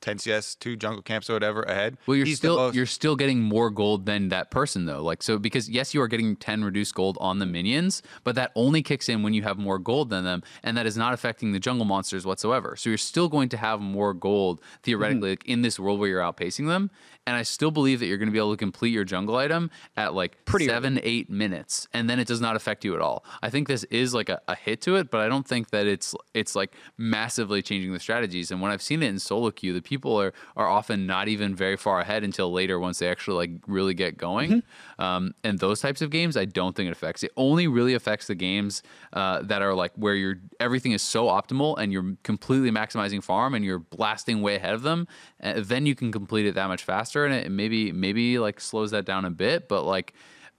10 CS, two jungle camps or whatever ahead, Well, you're he's still most- you're still getting more gold than that person though. Like so, because yes, you are getting ten reduced gold on the minions, but that only kicks in when you have more gold than them, and that is not affecting the jungle monsters whatsoever. So you're still going to have more gold theoretically like, in this world where you're outpacing them. And I still believe that you're going to be able to complete your jungle item at like Pretty seven, eight minutes, and then it does not affect you at all. I think this is like a, a hit to it, but I don't think that it's it's like massively changing the strategies. And when I've seen it in solo queue, the people are are often not even very far ahead until later once they actually like really get going. Mm-hmm. Um, and those types of games, I don't think it affects. It only really affects the games uh, that are like where you're everything is so optimal and you're completely maximizing farm and you're blasting way ahead of them. Uh, then you can complete it that much faster, and it maybe maybe like slows that down a bit. But like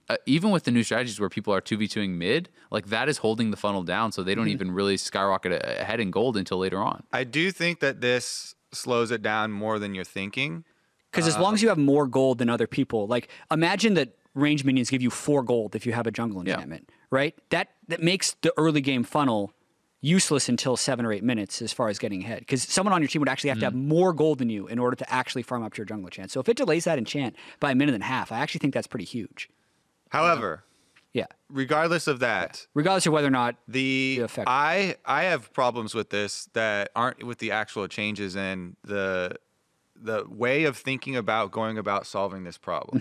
uh, even with the new strategies where people are 2v2ing mid, like that is holding the funnel down so they don't Mm-hmm. even really skyrocket ahead in gold until later on. I do think that this slows it down more than you're thinking. Because as long as you have more gold than other people, like imagine that range minions give you four gold if you have a jungle Yeah. enchantment, right? That that makes the early game funnel useless until seven or eight minutes as far as getting ahead. Because someone on your team would actually have to have Mm. more gold than you in order to actually farm up to your jungle enchant. So if it delays that enchant by a minute and a half, I actually think that's pretty huge. However, Yeah. regardless of that, Regardless of whether or not the The effect. I I have problems with this that aren't with the actual changes and the the way of thinking about going about solving this problem.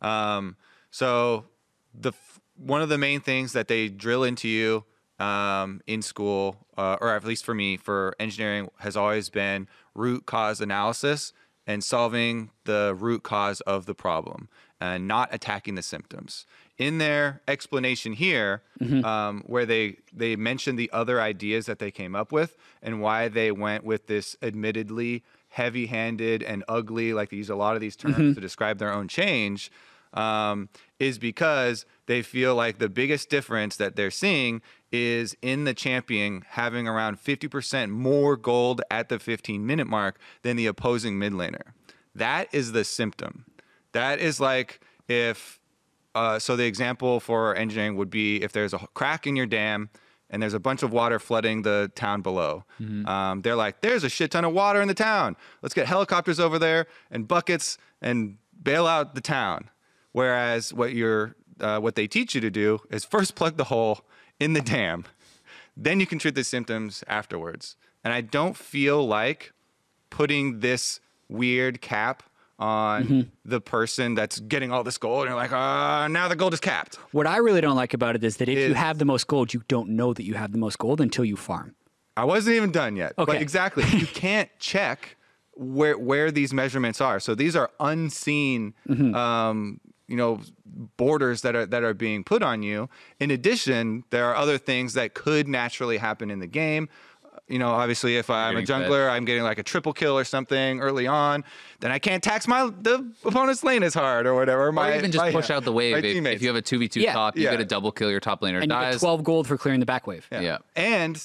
Mm-hmm. Um, so the one of the main things that they drill into you um, in school, uh, or at least for me, for engineering, has always been root cause analysis and solving the root cause of the problem and not attacking the symptoms. In their explanation here, um, where they they mention the other ideas that they came up with and why they went with this admittedly heavy-handed and ugly, like they use a lot of these terms to describe their own change um, is because they feel like the biggest difference that they're seeing is in the champion having around 50% more gold at the 15 minute mark than the opposing mid laner. That is the symptom. That is like if, uh, so the example for engineering would be if there's a crack in your dam and there's a bunch of water flooding the town below. Um, they're like, there's a shit ton of water in the town. Let's get helicopters over there and buckets and bail out the town. Whereas what you're, uh, what they teach you to do is first plug the hole in the dam, then you can treat the symptoms afterwards. And I don't feel like putting this weird cap on Mm-hmm. the person that's getting all this gold, and you're like, uh, now the gold is capped. What I really don't like about it is that if you have the most gold, you don't know that you have the most gold until you farm. I wasn't even done yet. But Okay. exactly, you can't check where where these measurements are. So these are unseen, Mm-hmm. um, you know, borders that are that are being put on you. In addition, there are other things that could naturally happen in the game. You know, obviously, if I'm a Getting fed. jungler, I'm getting like a triple kill or something early on, then I can't tax my the opponent's lane as hard or whatever. Or my, even just my- push out the wave. If, if you have a 2v2 Yeah. top, you Yeah. get a double kill, your top laner And you dies. get 12 gold for clearing the back wave. Yeah. And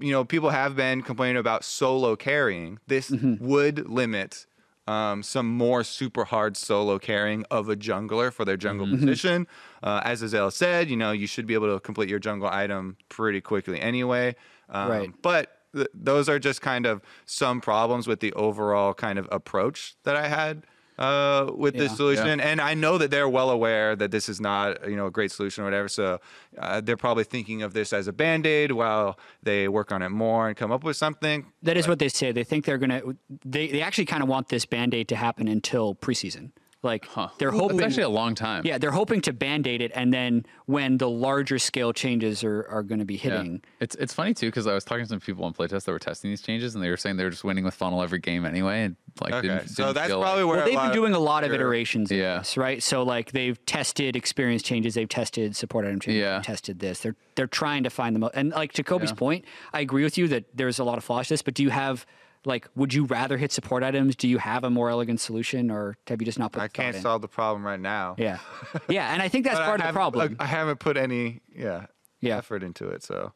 you know, people have been complaining about solo carrying. This Mm-hmm. would limit um, some more super hard solo carrying of a jungler for their jungle Mm-hmm. position. Uh, as Azael said, you know, you should be able to complete your jungle item pretty quickly anyway. Um, Right. But th- those are just kind of some problems with the overall kind of approach that I had uh, with this Yeah. solution. And I know that they're well aware that this is not, you know, a great solution or whatever. So uh, they're probably thinking of this as a band aid while they work on it more and come up with something. That is what they say. They think they're going to, they, they actually kind of want this band aid to happen until preseason. Like they're hoping. It's actually a long time. yeah, they're hoping to band aid it. And then when the larger scale changes are, are going to be hitting. Yeah. hitting. It's it's funny too because I was talking to some people on playtest that were testing these changes and they were saying they were just winning with funnel every game anyway and like Okay. didn't, so didn't that's feel probably like, where Well, they've been doing a lot of your- iterations of Yeah. this, right? So like they've tested experience changes, they've tested support item changes, Yeah. they've tested this. They're they're trying to find the most. And like to Kobe's Yeah. point, I agree with you that there's a lot of flaws to this. But do you have like, would you rather hit support items? Do you have a more elegant solution, or have you just not put? I the thought can't in? solve the problem right now. Yeah, yeah, and I think that's But I part of the haven't- problem. I haven't put any, yeah, Yeah. effort into it. So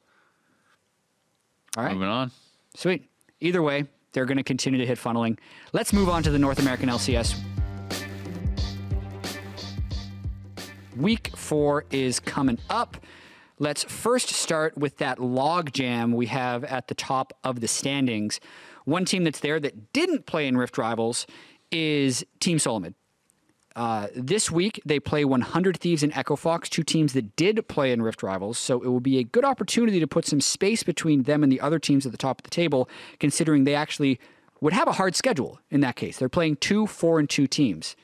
All right, moving on. sweet. Either way, they're going to continue to hit funneling. Let's move on to the North American LCS. Week four is coming up. Let's first start with that log jam we have at the top of the standings. One team that's there that didn't play in Rift Rivals is Team Solomid. Uh, this week, they play 100 Thieves and Echo Fox, two teams that did play in Rift Rivals. So it will be a good opportunity to put some space between them and the other teams at the top of the table, considering they actually would have a hard schedule in that case. They're playing two, four, and two teams.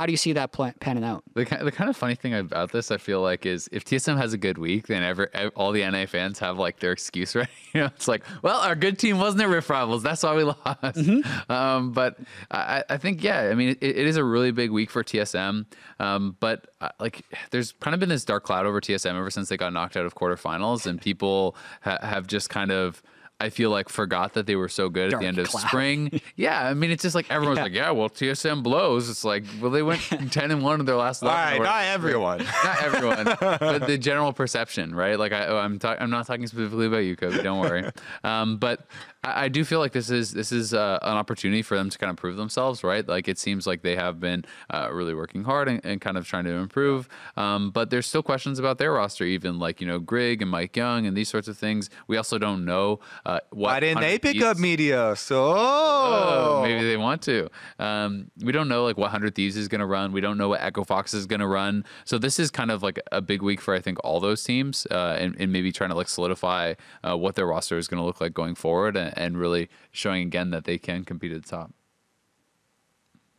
How do you see that panning out? The kind, the kind of funny thing about this, I feel like, is if TSM has a good week, then ever, ev- all the NA fans have like their excuse right? You know, it's like, well, our good team wasn't at Rift Rivals, that's why we lost. Um, but I, I think, yeah, I mean, it, it is a really big week for TSM. Um, but uh, like, there's kind of been this dark cloud over TSM ever since they got knocked out of quarterfinals, and people ha- have just kind of. I feel like forgot that they were so good at the end of cloud. spring. Yeah, I mean, it's just like everyone's Yeah. like, yeah, well, TSM blows. It's like, well, they went ten and one in their last. all 11 right, not everyone. not everyone, but the general perception, right? Like I, I'm, ta- I'm not talking specifically about you, Kobe. Don't worry. Um, but I, I do feel like this is this is uh, an opportunity for them to kind of prove themselves, right? Like it seems like they have been uh, really working hard and, and kind of trying to improve. Um, but there's still questions about their roster, even like you know Grig and MikeYeung and these sorts of things. We also don't know uh, what. Why didn't they 100 pick up media? So Oh, maybe they want to. Um, we don't know like what Hundred Thieves is going to run. We don't know what Echo Fox is going to run. So this is kind of like a big week for I think all those teams, uh, and, and maybe trying to like solidify uh, what their roster is going to look like going forward, and, and really showing again that they can compete at the top.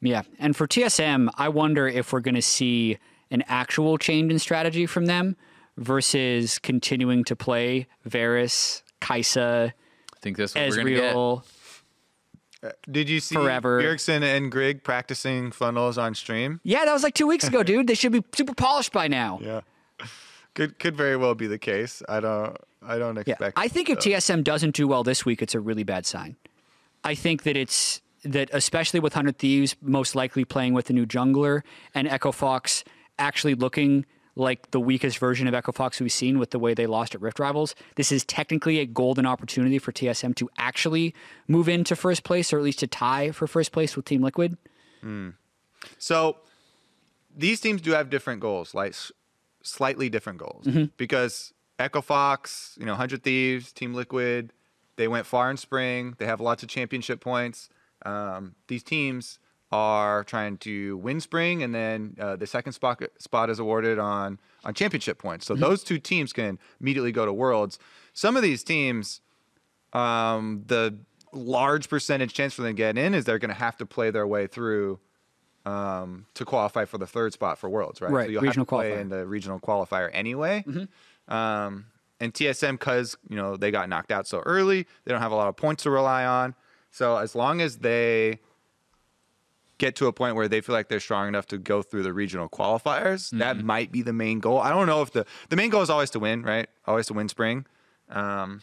Yeah. And for TSM, I wonder if we're going to see an actual change in strategy from them versus continuing to play Varus, Kai'Sa, I think that's what we're going to get. Uh, did you see Forever. Bjergsen and Grig practicing funnels on stream? Yeah, that was like two weeks ago, dude. They should be super polished by now. Yeah. Could could very well be the case. I don't I don't expect. Yeah, I think if TSM doesn't do well this week, it's a really bad sign. I think that it's that especially with Hundred Thieves most likely playing with the new jungler and Echo Fox actually looking like the weakest version of Echo Fox we've seen with the way they lost at Rift Rivals. This is technically a golden opportunity for TSM to actually move into first place or at least to tie for first place with Team Liquid. Hmm. So these teams do have different goals, like slightly different goals, mm-hmm. because Echo Fox, you know, Hundred Thieves, Team Liquid, they went far in spring. They have lots of championship points. Um, these teams are trying to win spring, and then uh, the second spot spot is awarded on on championship points. So those two teams can immediately go to Worlds. Some of these teams um, the large percentage chance for them to get in is they're going to have to play their way through um, to qualify for the third spot for Worlds, right? Right, So you'll regional have to play qualifier. in the regional qualifier anyway. Um, and TSM, because you know they got knocked out so early, they don't have a lot of points to rely on. So as long as they get to a point where they feel like they're strong enough to go through the regional qualifiers, that might be the main goal. I don't know if the the main goal is always to win, right? Always to win spring. Um,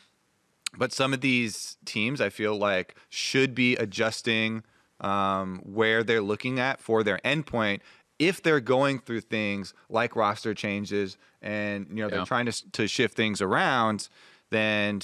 but some of these teams, I feel like, should be adjusting um, where they're looking at for their endpoint if they're going through things like roster changes and you know Yeah. they're trying to to shift things around. Then,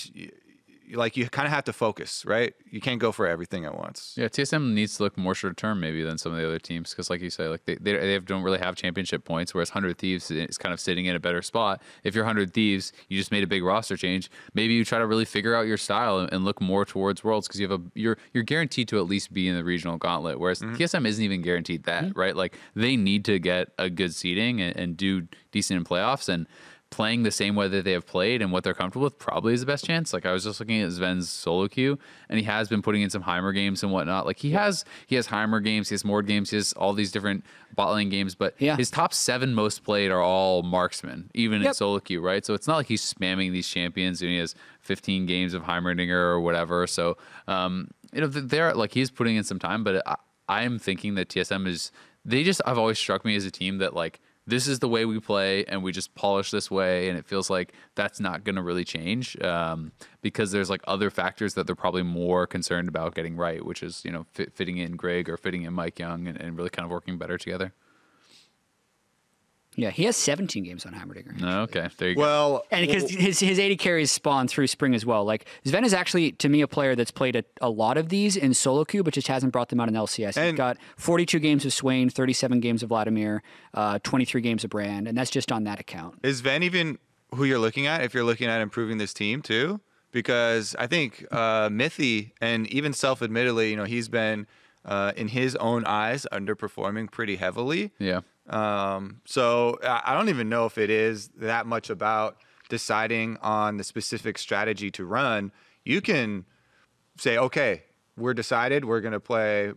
like, you kind of have to focus, right? You can't go for everything at once. Yeah, TSM needs to look more short term maybe than some of the other teams because, like you say, like they, they, they have, don't really have championship points, whereas Hundred Thieves is kind of sitting in a better spot. If you're Hundred Thieves, you just made a big roster change. Maybe you try to really figure out your style and, and look more towards Worlds because you have a you're you're guaranteed to at least be in the regional gauntlet, whereas mm-hmm. TSM isn't even guaranteed that, mm-hmm. right? Like they need to get a good seeding and, and do decent in playoffs and playing the same way that they have played and what they're comfortable with probably is the best chance. Like I was just looking at Sven's solo queue, and he has been putting in some Heimer games and whatnot. Like he has he has Heimer games, he has Mord games, he has all these different bot lane games. But Yeah. his top seven most played are all marksmen, even in solo queue, right? So it's not like he's spamming these champions and he has 15 games of Heimerdinger or whatever. So um, you know they're like he's putting in some time, but I, I'm thinking that TSM is they just I've always struck me as a team that like this is the way we play and we just polish this way and it feels like that's not going to really change um, because there's like other factors that they're probably more concerned about getting right which is you know fit, fitting in greg or fitting in MikeYeung and, and really kind of working better together Yeah, he has 17 games on Heimerdinger. no, okay there you go Well, And because his his AD carries spawn through spring as well. Like Sven is actually to me a player that's played a, a lot of these in solo queue, but just hasn't brought them out in LCS. He's And- got 42 games of Swain, 37 games of Vladimir, uh, 23 games of Brand, and that's just on that account. Is Sven even who you're looking at if you're looking at improving this team too? Because I think uh, Mithy and even self-admittedly, you know, he's been uh, in his own eyes underperforming pretty heavily. yeah Um, so I don't even know if it is that much about deciding on the specific strategy to run. You can say, okay, we're decided. We're going to play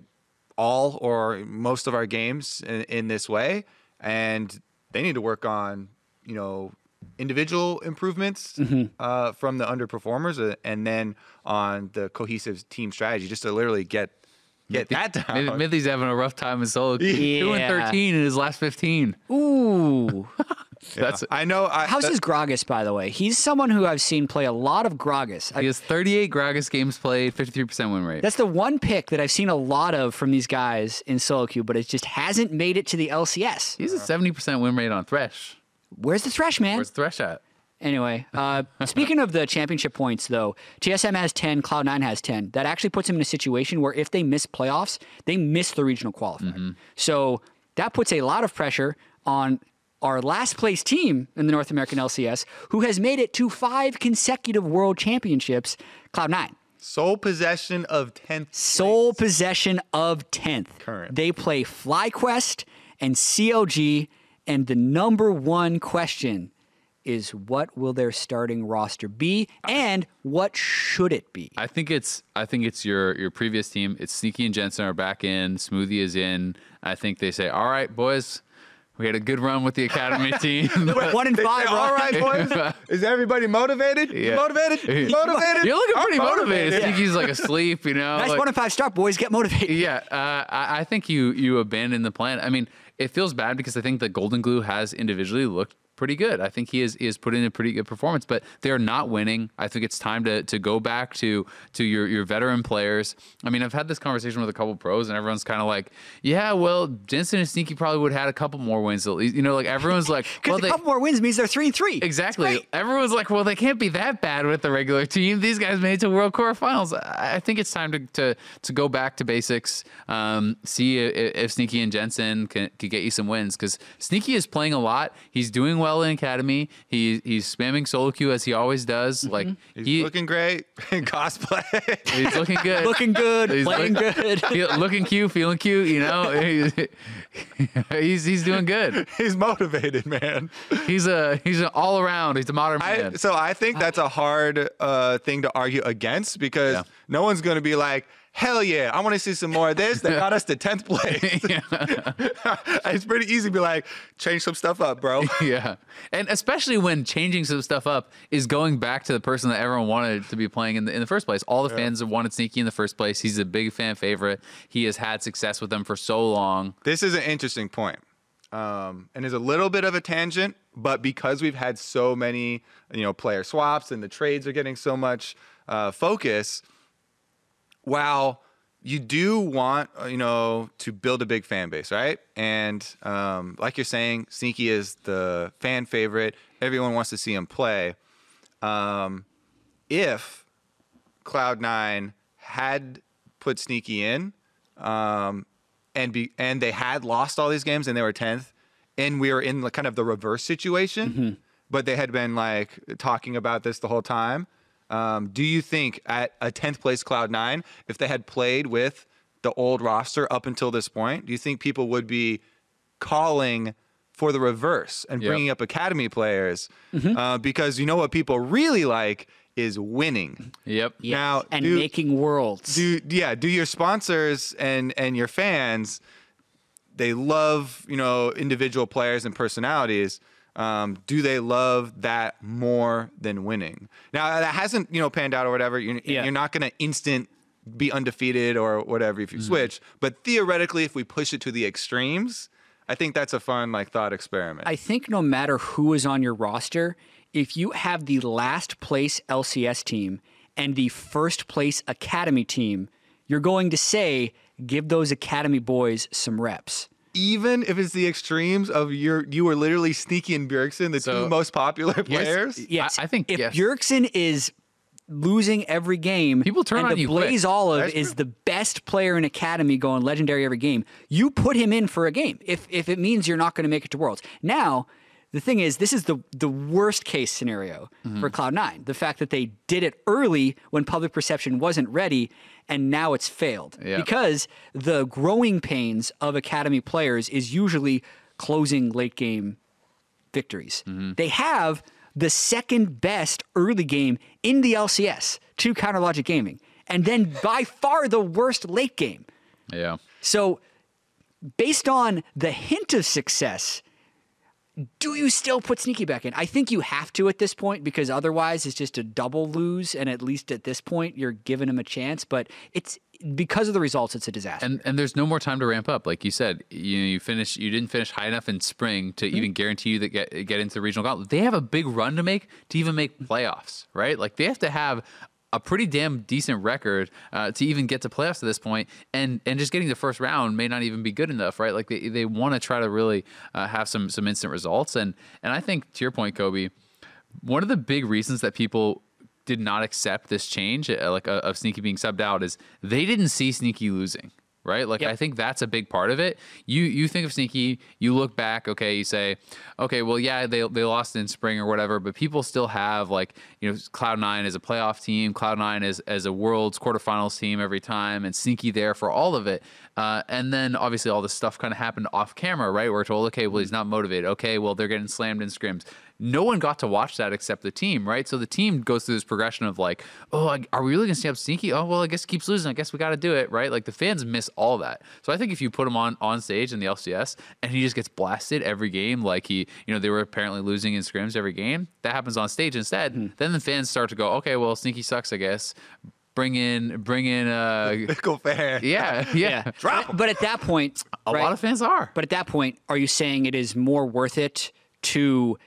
all or most of our games in, in this way, and they need to work on, you know, individual improvements uh, from the underperformers, uh, and then on the cohesive team strategy, just to literally get get that down. Myth- Mithy's having a rough time in solo queue. two and 13 in his last 15 Ooh. that's I know. I, How's that- his Gragas, by the way? He's someone who I've seen play a lot of Gragas. He has 38 gragas games played 53% win rate that's the one pick that I've seen a lot of from these guys in solo queue, but it just hasn't made it to the LCS. He's a 70% win rate on Thresh. Where's the Thresh, man? Where's Thresh at? Anyway, uh, speaking of the championship points, though, TSM has 10, Cloud9 has 10. That actually puts them in a situation where if they miss playoffs, they miss the regional qualifier. So that puts a lot of pressure on our last place team in the North American LCS, who has made it to five consecutive world championships, Cloud9. Sole possession of 10th. Sole possession of 10th. Current. They play FlyQuest and CLG, and the number one question is what will their starting roster be and what should it be? I think it's I think it's your your previous team. It's Sneaky and Jensen are back in. Smoothie is in. I think they say, "All right, boys, we had a good run with the academy team." one in five, say, All right? right, boys. Is everybody motivated? You Yeah. Motivated? You motivated? You're looking I'm pretty motivated. motivated. Sneaky's like asleep, you know. Nice like- one in five start, boys. Get motivated. yeah, uh, I, I think you you abandon the plan. I mean, it feels bad because I think that Goldenglue has individually looked pretty good. I think he is he has put in a pretty good performance, but they're not winning. I think it's time to to go back to to your your veteran players. I mean, I've had this conversation with a couple pros, and everyone's kind of like, yeah, well, Jensen and Sneaky probably would have had a couple more wins at least. You know, like everyone's like, Because well, a they, couple more wins means they're three and three. Exactly. Everyone's like, well, they can't be that bad with the regular team. These guys made it to World Quarterfinals. I I think it's time to to, to go back to basics. Um, see if, if Sneaky and Jensen can, can get you some wins because Sneaky is playing a lot. He's doing well in Academy. He he's spamming solo queue as he always does. Like He's he, looking great in cosplay. he's looking good. Looking good, He's playing look- good. Feel- looking cute, feeling cute. You know, he's he's, he's doing good. He's motivated, man. He's a he's an all around. He's a modern I, man. so I think that's a hard uh, thing to argue against because Yeah. no one's going to be like, hell yeah, I want to see some more of this. They got us to 10th place. it's pretty easy to be like, change some stuff up, bro. yeah. And especially when changing some stuff up is going back to the person that everyone wanted to be playing in the, in the first place. All the fans have wanted Sneaky in the first place. He's a big fan favorite. He has had success with them for so long. This is an interesting point. Um, and is a little bit of a tangent, but because we've had so many, you know, player swaps and the trades are getting so much uh, focus, while you do want, uh, you know, to build a big fan base, right? And um, like you're saying, Sneaky is the fan favorite. Everyone wants to see him play. Um, if Cloud9 had put Sneaky in, um, and be and they had lost all these games and they were 10th and we were in the, kind of the reverse situation but they had been like talking about this the whole time um, do you think at a 10th place cloud 9 if they had played with the old roster up until this point do you think people would be calling for the reverse and Yep. bringing up academy players uh, because you know what people really like is winning Yep. Yes, Now, and do- making worlds. do yeah do your sponsors and and your fans they love you know individual players and personalities um, do they love that more than winning now that hasn't you know panned out or whatever you're, Yeah. you're not going to instant be undefeated or whatever if you Mm-hmm. switch but theoretically if we push it to the extremes i think that's a fun like thought experiment I think no matter who is on your roster, if you have the last place LCS team and the first place academy team, you're going to say, give those academy boys some reps. Even if it's the extremes of your you were literally sneaky and Bjergsen, the So- two most popular players Yes, I- I think, if yes. Bjergsen is losing every game, People turn and on the you quick. Blaze Olive That's is true. the best player in academy going legendary every game. You put him in for a game if if it means you're not going to make it to Worlds. Now, the thing is, this is the the worst case scenario Mm-hmm. for Cloud Nine. The fact that they did it early when public perception wasn't ready, and now it's failed Yeah. because the growing pains of academy players is usually closing late game victories. Mm-hmm. They have the second best early game in the LCS to Counter Logic Gaming, and then by far the worst late game. Yeah. So, based on the hint of success, do you still put Sneaky back in? I think you have to at this point because otherwise it's just a double lose, and at least at this point you're giving him a chance. But it's because of the results, it's a disaster. And and there's no more time to ramp up. Like you said, you you finish you didn't finish high enough in spring to mm-hmm. even guarantee you that get get into the regional gauntlet. They have a big run to make to even make playoffs, right? Like they have to have a pretty damn decent record uh, to even get to playoffs at this point, and and just getting the first round may not even be good enough, right? Like they, they want to try to really uh, have some some instant results, and and I think to your point, Kobe, one of the big reasons that people did not accept this change, uh, like uh, of Sneaky being subbed out, is they didn't see Sneaky losing. Right, like Yep. I think that's a big part of it. You you think of Sneaky, you look back, okay, you say, okay, well, yeah, they they lost in spring or whatever, but people still have like you know Cloud Nine as a playoff team, Cloud Nine as as a World's quarterfinals team every time, and Sneaky there for all of it. Uh, and then obviously all this stuff kind of happened off camera, right? We're told, okay, well he's not motivated. Okay, well they're getting slammed in scrims. No one got to watch that except the team, right? So the team goes through this progression of like, oh, I- are we really gonna stay up sneaky? Oh, well, I guess he keeps losing. I guess we got to do it, right? Like the fans miss all that. So I think if you put him on on stage in the LCS and he just gets blasted every game, like he, you know, they were apparently losing in scrims every game, that happens on stage instead. Then the fans start to go, okay, well, sneaky sucks, I guess. Bring in, bring in, uh, Pickle fan. yeah, yeah. Yeah. But, but at that point, A right, lot of fans are. But at that point, are you saying it is more worth it to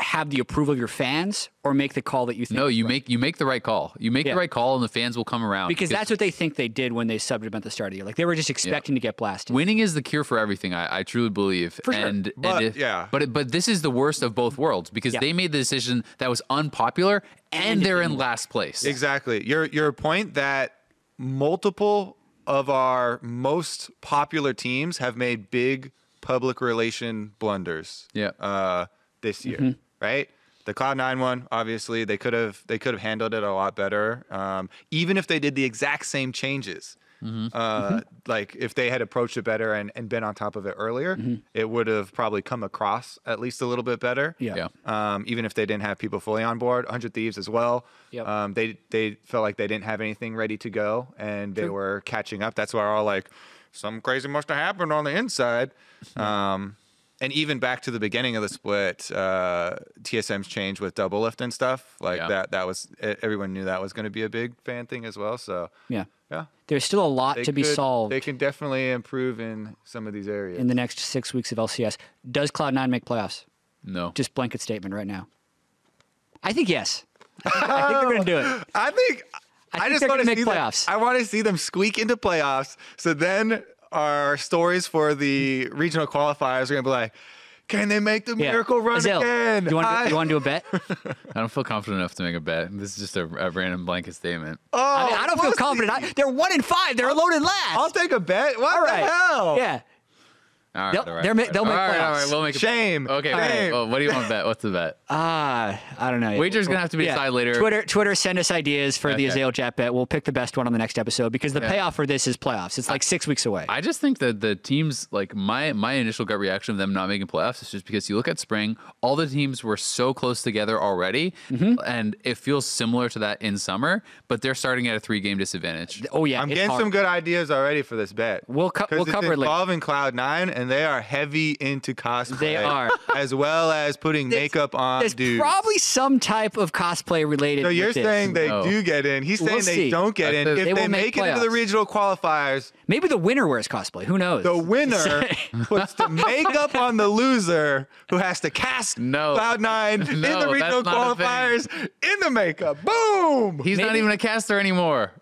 have the approval of your fans or make the call that you think? No, you right? make you make the right call. You make Yeah. the right call, and the fans will come around because that's what they think they did when they subbed him at the start of the year. Like they were just expecting to get blasted. winning is the cure for everything. I, I truly believe. For sure. But, and if- yeah. but but this is the worst of both worlds because Yeah. they made the decision that was unpopular, and, they're in last place. Exactly. Your your point that multiple of our most popular teams have made big public relation blunders. Yeah. Uh, this year, Mm-hmm. Right? The Cloud Nine one, obviously, they could have they could have handled it a lot better. Um, even if they did the exact same changes, Mm-hmm. uh, like if they had approached it better and, and been on top of it earlier, it would have probably come across at least a little bit better. Yeah. Yeah. Um, even if they didn't have people fully on board, 100 Thieves as well. Yep. Um, they they felt like they didn't have anything ready to go, and they were catching up. That's why we're all like, something crazy must have happened on the inside. Um, and even back to the beginning of the split, uh, TSM's change with Doublelift and stuff like Yeah. that. That was everyone knew that was going to be a big fan thing as well. So yeah. yeah, There's still a lot they to be solved They can definitely improve in some of these areas. in the next six weeks of LCS. Does Cloud9 make playoffs? No. Just blanket statement right now. I think yes. I think, I think they're going to do it. I think I I, just want to make see them- playoffs. I want to see them squeak into playoffs. So then our stories for the regional qualifiers are gonna be like, can they make the Yeah. miracle run Azael, again? You want, I- to, you want to do a bet? I don't feel confident enough to make a bet. This is just a, a random blanket statement. oh, I, mean, I don't feel confident. I, they're one in five. They're alone in last. I'll take a bet. What All the right. hell? Yeah. All right, They'll- all right, they're ma- all right. they'll make all right, all playoffs. right, we'll make a Shame. Okay, Shame. Well, what do you want to bet? What's the bet? Ah, I don't know. Wager's gonna have to be decided later. Twitter, Twitter, send us ideas for the Okay. Azael Jatt bet. We'll pick the best one on the next episode because the Yeah. payoff for this is playoffs. It's like six weeks away. I just think that the teams, like my my initial gut reaction of them not making playoffs is just because you look at spring, all the teams were so close together already, Mm-hmm. and it feels similar to that in summer, but they're starting at a three game disadvantage. oh yeah, I'm getting hard. some good ideas already for this bet. We'll co- 'Cause we'll it's cover it later. involving Cloud Nine, and they are heavy into cosplay. They are. as well as putting makeup on There's dudes. probably some type of cosplay related. So you're with this. saying they No. do get in. He's saying We'll they see. don't get in. If they they, make make it into the regional qualifiers, maybe the winner wears cosplay. Who knows? the winner puts the makeup on the loser who has to cast No. Cloud Nine in the regional not a thing. qualifiers in the makeup. Boom! He's not even a caster anymore.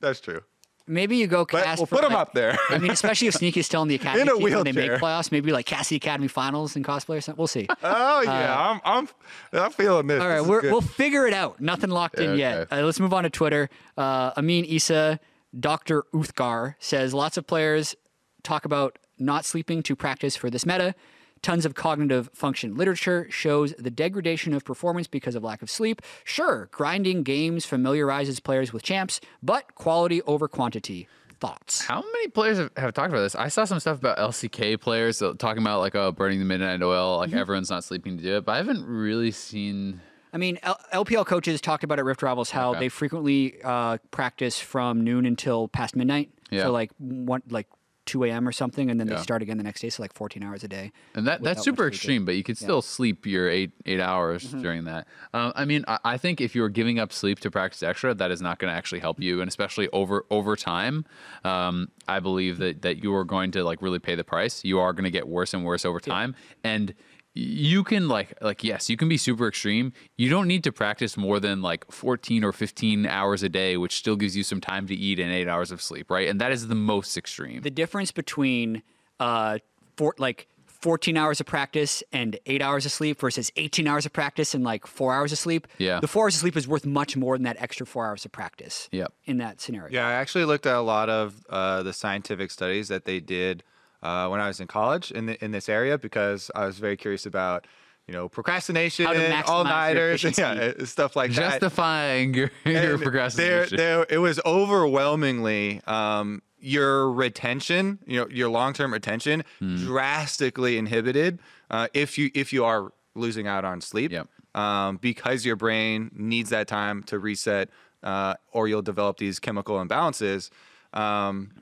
That's true. Maybe you go But cast. we'll for, put him like- up there. I mean, especially if Sneaky's is still in the academy In a team when they make playoffs. Maybe like Cassie Academy Finals and cosplay or something. We'll see. Oh yeah, I'm I'm I'm feeling this. All right, This we're, we'll figure it out. Nothing locked in Yeah, yet. Uh, let's move on to Twitter. Uh, Amin Issa, Dr. Uthgar says lots of players talk about not sleeping to practice for this meta. Tons of cognitive function literature shows the degradation of performance because of lack of sleep. Sure, grinding games familiarizes players with champs, but quality over quantity. Thoughts? How many players have, have talked about this? I saw some stuff about LCK players uh, talking about like oh burning the midnight oil, Mm-hmm. like everyone's not sleeping to do it, but I haven't really seen. I mean, L- LPL coaches talked about at Rift Rivals how Okay. they frequently uh, practice from noon until past midnight. Yeah. So like one like 2 a.m. or something, and then Yeah. they start again the next day. So like 14 hours a day. And that that's super extreme, but you could still sleep your eight eight hours Mm-hmm. during that. Um, I mean, I, I think if you're giving up sleep to practice extra, that is not going to actually help you, and especially over over time, um, I believe that that you are going to like really pay the price. You are going to get worse and worse over time, and you can like like yes, you can be super extreme. You don't need to practice more than like 14 or 15 hours a day, which still gives you some time to eat and eight hours of sleep, right? And that is the most extreme. The difference between uh, for like 14 hours of practice and eight hours of sleep versus 18 hours of practice and like four hours of sleep, Yeah. the four hours of sleep is worth much more than that extra four hours of practice. Yep. In that scenario. Yeah, I actually looked at a lot of uh, the scientific studies that they did uh, when I was in college in the, in this area because I was very curious about you know procrastination, How to maximize your all nighters, yeah, uh, stuff like that. Justifying your, your procrastination. There, there, it was overwhelmingly um, your retention, you know, your long-term retention, Hmm. drastically inhibited uh, if you if you are losing out on sleep. Yep. Um, because your brain needs that time to reset, uh, or you'll develop these chemical imbalances. Um,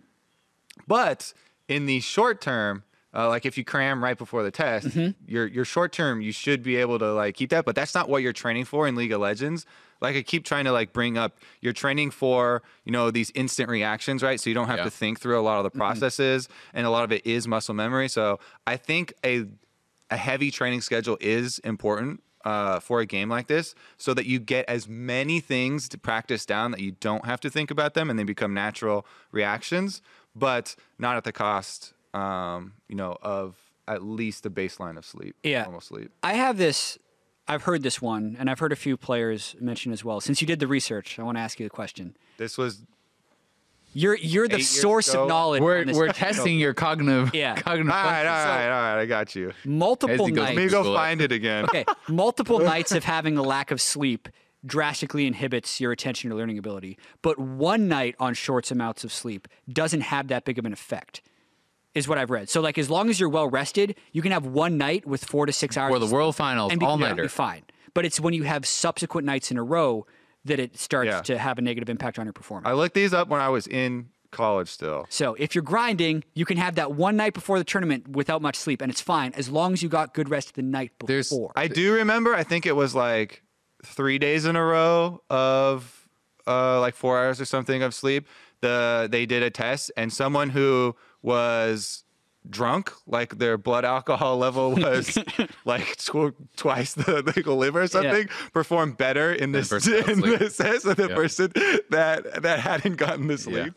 but in the short term, uh, like if you cram right before the test, Mm-hmm. your your short term you should be able to like keep that. But that's not what you're training for in League of Legends. Like I keep trying to like bring up, you're training for you know these instant reactions, right? So you don't have Yeah. to think through a lot of Mm-hmm. the processes, and a lot of it is muscle memory. So I think a a heavy training schedule is important uh, for a game like this so that you get as many things to practice down that you don't have to think about them and they become natural reactions, but not at the cost, um, you know, of at least the baseline of sleep. Yeah. Normal sleep. I have this. I've heard this one, and I've heard a few players mention as well. Since you did the research, I want to ask you a question. This was You're you're the source ago. of knowledge. we're on this we're testing your cognitive. Yeah. Cognitive. all right, all functions. right, all right. I got you. multiple As he Let me go Google it. find it again. okay, multiple nights of having a lack of sleep drastically inhibits your attention or learning ability. But one night on short amounts of sleep doesn't have that big of an effect. Is what I've read. So like as long as you're well rested, you can have one night with four to six hours of the World Finals, and be, all nighter. be fine. But it's when you have subsequent nights in a row that it starts Yeah. to have a negative impact on your performance. I looked these up when I was in college still. So if you're grinding, you can have that one night before the tournament without much sleep, and it's fine as long as you got good rest the night before. There's- before. I do remember. I think it was like three days in a row of uh, like four hours or something of sleep. The they did a test, and someone who was drunk, like their blood alcohol level was like tw- twice the legal limit or something, performed better in this person in this test than the Yeah. person that that hadn't gotten the Yeah. sleep.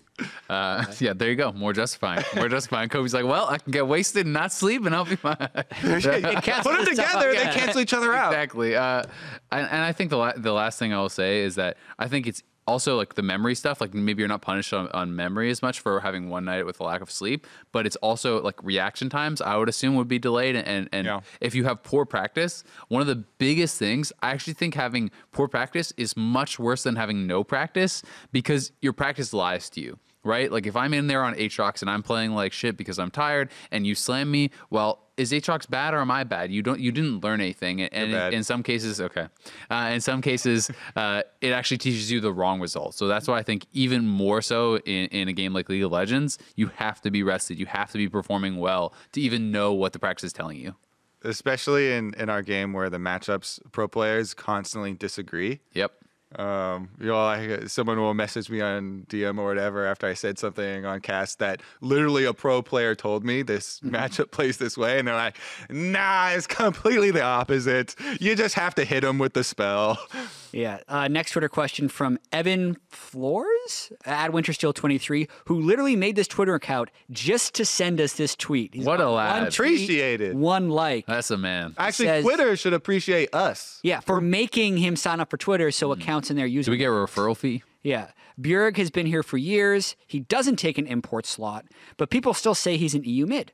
Uh, yeah, there you go. More justifying. More justifying. Kobe's like, well, I can get wasted and not sleep, and I'll be fine. Put them together, they cancel each other out. Exactly. Uh, and, and I think the la- the last thing I will say is that I think it's also like the memory stuff. Like maybe you're not punished on, on memory as much for having one night with a lack of sleep, but it's also like reaction times. I would assume would be delayed, and and Yeah. if you have poor practice, one of the biggest things I actually think having poor practice is much worse than having no practice because your practice lies to you. Right? Like if I'm in there on Aatrox and I'm playing like shit because I'm tired and you slam me, well, is Aatrox bad or am I bad? You don't you didn't learn anything. And in, in some cases, okay. Uh, in some cases, uh, it actually teaches you the wrong result. So that's why I think even more so in, in a game like League of Legends, you have to be rested. You have to be performing well to even know what the practice is telling you. Especially in, in our game where the matchups pro players constantly disagree. Yep. Um, you know, like someone will message me on DM or whatever after I said something on cast that literally a pro player told me this matchup plays this way, and they're like, "Nah, it's completely the opposite. You just have to hit him with the spell." Yeah. Uh, next Twitter question from Evan Floors at Wintersteel23, who literally made this Twitter account just to send us this tweet. He's What a got lad. one tweet, Appreciate it. One like. That's a man. Actually, says- Twitter should appreciate us. yeah, for making him sign up for Twitter so accounts in there using. Do we get a referral fee? Yeah. Bjerg has been here for years. He doesn't take an import slot, but people still say he's an EU mid.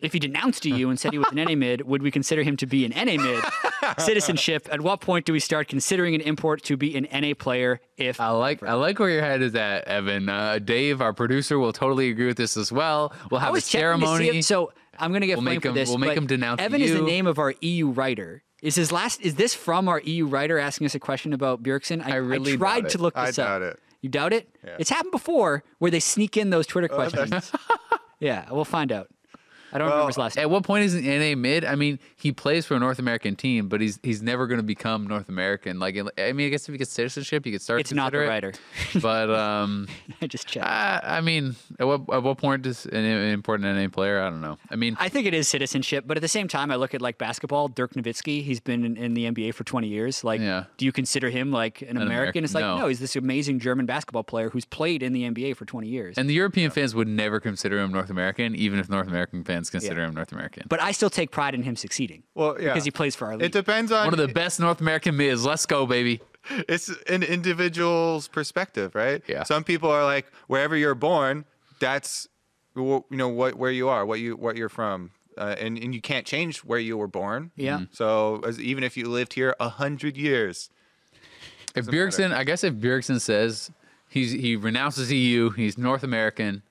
If he denounced you and said he was an NA mid, would we consider him to be an NA mid? Citizenship. At what point do we start considering an import to be an NA player? If I like I like where your head is at, Evan. Uh, Dave, our producer, will totally agree with this as well. We'll have a was checking to see ceremony. if- so I'm going to get We'll blamed for him- this. we'll make him denounce Evan is the name of our EU writer. Is his last? Is this from our EU writer asking us a question about Bjergsen? I, I really tried to it. look I this up. doubt it. You doubt it? It's happened before where they sneak in those Twitter questions. yeah, we'll find out. I don't remember his last name. At what point is an NA mid? I mean, he plays for a North American team, but he's he's never going to become North American. Like, I mean, I guess if he gets citizenship, you could start. It's not the consider it. writer. But um, I just checked. I, I mean, at what at what point does an, an important NA player? I don't know. I mean, I think it is citizenship, but at the same time, I look at like basketball. Dirk Nowitzki, he's been in, in the NBA for 20 years. Like, Yeah. do you consider him like an, American? American, It's like, no. no. he's this amazing German basketball player who's played in the NBA for 20 years. and the European fans would never consider him North American, even if North American fans fans consider him North American. But I still take pride in him succeeding. Well, yeah. because he plays for our league. It depends on One of the best North American mids. Let's go, baby. it's an individual's perspective, right? Yeah. Some people are like, wherever you're born, that's you know what where you are, what you what you're from, uh, and and you can't change where you were born. Yeah. Mhm. So as, even if you lived here a hundred years, If Bjergsen, I guess if Bjergsen says he's he renounces EU, he's North American,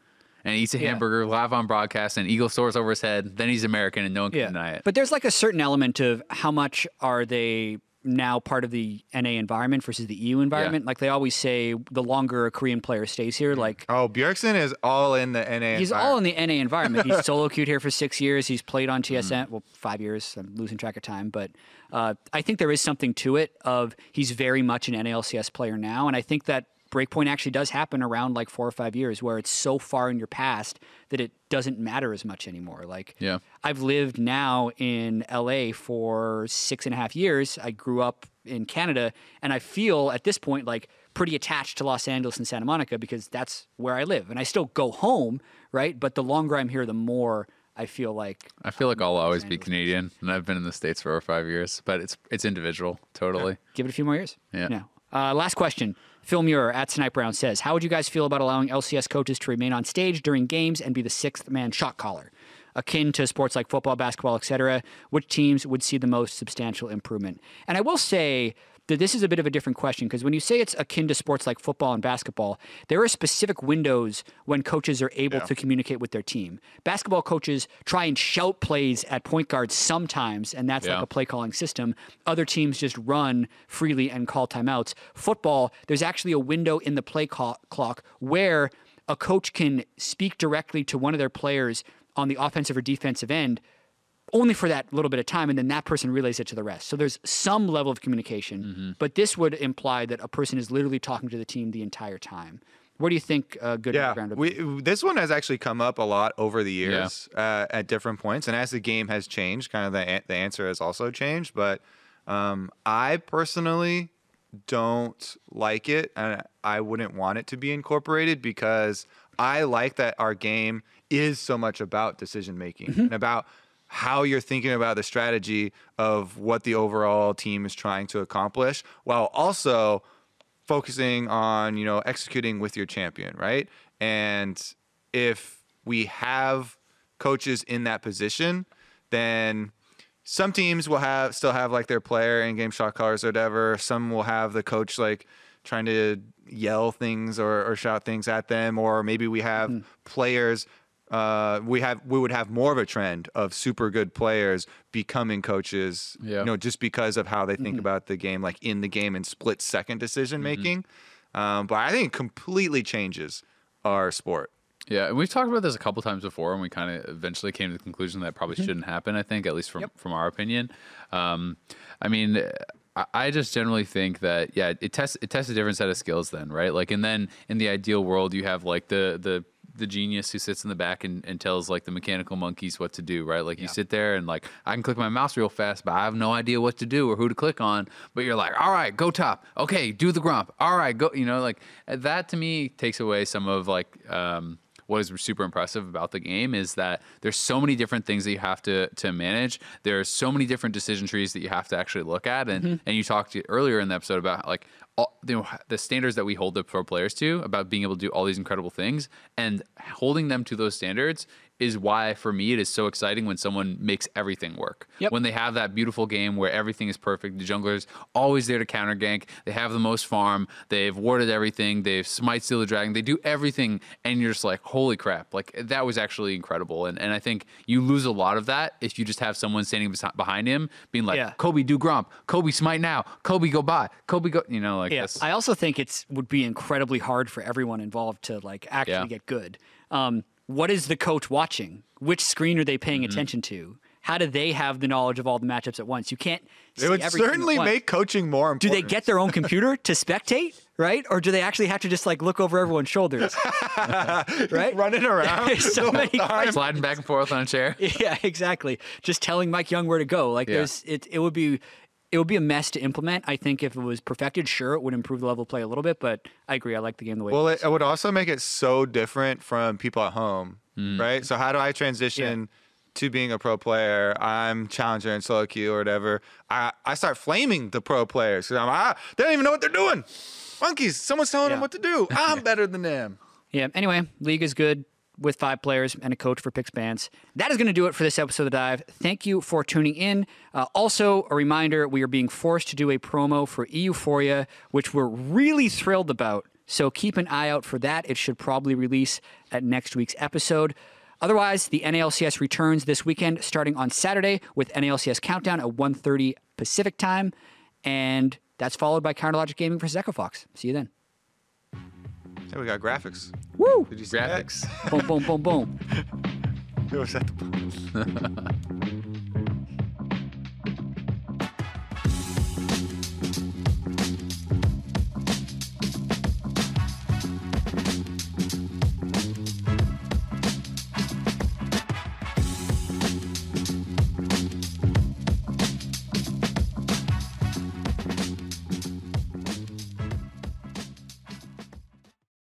and eats a Yeah. hamburger live on broadcast, and Eagle soars over his head, then he's American, and no one can deny it. But there's like a certain element of how much are they now part of the NA environment versus the EU environment. Like they always say, the longer a Korean player stays here, like oh Bjergsen is all in the NA. he's all in the NA environment. He's solo queued here for six years. He's played on Mm-hmm. TSM, well, five years. I'm losing track of time, but uh, I think there is something to it. Of he's very much an NALCS player now, and I think that breakpoint actually does happen around like four or five years, where it's so far in your past that it doesn't matter as much anymore. Like, Yeah. I've lived now in LA for six and a half years. I grew up in Canada, and I feel at this point like pretty attached to Los Angeles and Santa Monica because that's where I live. And I still go home, right? But the longer I'm here, the more I feel like I feel like I'll always be Canadian, and I've been in the states for over five years. But it's it's individual, totally. give it a few more years. Yeah. No. Uh, last question. Phil Muir at Snipe Brown says, How would you guys feel about allowing LCS coaches to remain on stage during games and be the sixth man shot caller? Akin to sports like football, basketball, etc., which teams would see the most substantial improvement? And I will say this is a bit of a different question because when you say it's akin to sports like football and basketball, there are specific windows when coaches are able to communicate with their team. Basketball coaches try and shout plays at point guards sometimes, and that's Yeah. like a play calling system. Other teams just run freely and call timeouts. Football, there's actually a window in the play call- clock where a coach can speak directly to one of their players on the offensive or defensive end only for that little bit of time and then that person relays it to the rest. So there's some level of communication, Mm-hmm. but this would imply that a person is literally talking to the team the entire time. what do you think uh, good Yeah, ground would we, this one has actually come up a lot over the years uh, at different points, and as the game has changed, kind of the the answer has also changed. But um, I personally don't like it, and I wouldn't want it to be incorporated because I like that our game is so much about decision making and about how you're thinking about the strategy of what the overall team is trying to accomplish, while also focusing on you know executing with your champion right and if we have coaches in that position then some teams will have still have like their player in game shot callers or whatever some will have the coach like trying to yell things or, or shout things at them or maybe we have Hmm. players uh, we have we would have more of a trend of super good players becoming coaches Yeah. you know just because of how they think about the game, like in the game and split second decision making. Um, but I think it completely changes our sport. Yeah, and we've talked about this a couple times before, and we kind of eventually came to the conclusion that probably shouldn't happen. I think, at least from from our opinion. Um, I mean, I, I just generally think that yeah, it tests it tests a different set of skills then, right? Like, and then in the ideal world, you have like the the the genius who sits in the back and, and tells like the mechanical monkeys what to do, right? Like you sit there and like I can click my mouse real fast, but I have no idea what to do or who to click on. But you're like, all right, go top. Okay, do the Gromp. All right, go. You know, like that to me takes away some of like um, what is super impressive about the game is that there's so many different things that you have to to manage. There are so many different decision trees that you have to actually look at, and mm-hmm. and you talked earlier in the episode about like all, you know, the standards that we hold the pro players to about being able to do all these incredible things, and holding them to those standards is why for me it is so exciting when someone makes everything work. Yep. When they have that beautiful game where everything is perfect, the jungler's always there to counter gank. They have the most farm. They've warded everything. They've smite steal the dragon. They do everything, and you're just like, holy crap! Like that was actually incredible. And and I think you lose a lot of that if you just have someone standing besi- behind him being like, Yeah. Kobe do Gromp, Kobe smite now, Kobe go by, Kobe go. You know, like Yeah. I also think it's would be incredibly hard for everyone involved to like actually Yeah. get good. Um, what is the coach watching? Which screen are they paying Mm-hmm. attention to? How do they have the knowledge of all the matchups at once? You can't. See It would everything at certainly once. make coaching more Do they get their own computer to spectate, right? Or do they actually have to just like look over everyone's shoulders, right? running around? So many questions. Sliding back and forth on a chair. Yeah, exactly. Just telling MikeYeung where to go. Like Yeah. there's it it would be it would be a mess to implement. I think if it was perfected, sure it would improve the level of play a little bit, but I agree. I like the game the way it's. Well, it it, it would also make it so different from people at home, right? So how do I transition to being a pro player, I'm challenger in solo queue or whatever, I, I start flaming the pro players. 'Cause I'm ah, they don't even know what they're doing. Monkeys, someone's telling them what to do. I'm better than them. Yeah. Anyway, league is good with five players and a coach for Pix Bands. That is going to do it for this episode of the Dive. Thank you for tuning in. Uh, also, a reminder: we are being forced to do a promo for Euphoria, which we're really thrilled about. So keep an eye out for that. It should probably release at next week's episode. Otherwise, the NALCS returns this weekend, starting on Saturday with NALCS Countdown at 1.30 Pacific time, and that's followed by Counterlogic Gaming versus Echo Fox. See you then. Hey, we got graphics. Woo! Did you see that? Graphics. boom, boom, boom, boom. It was at the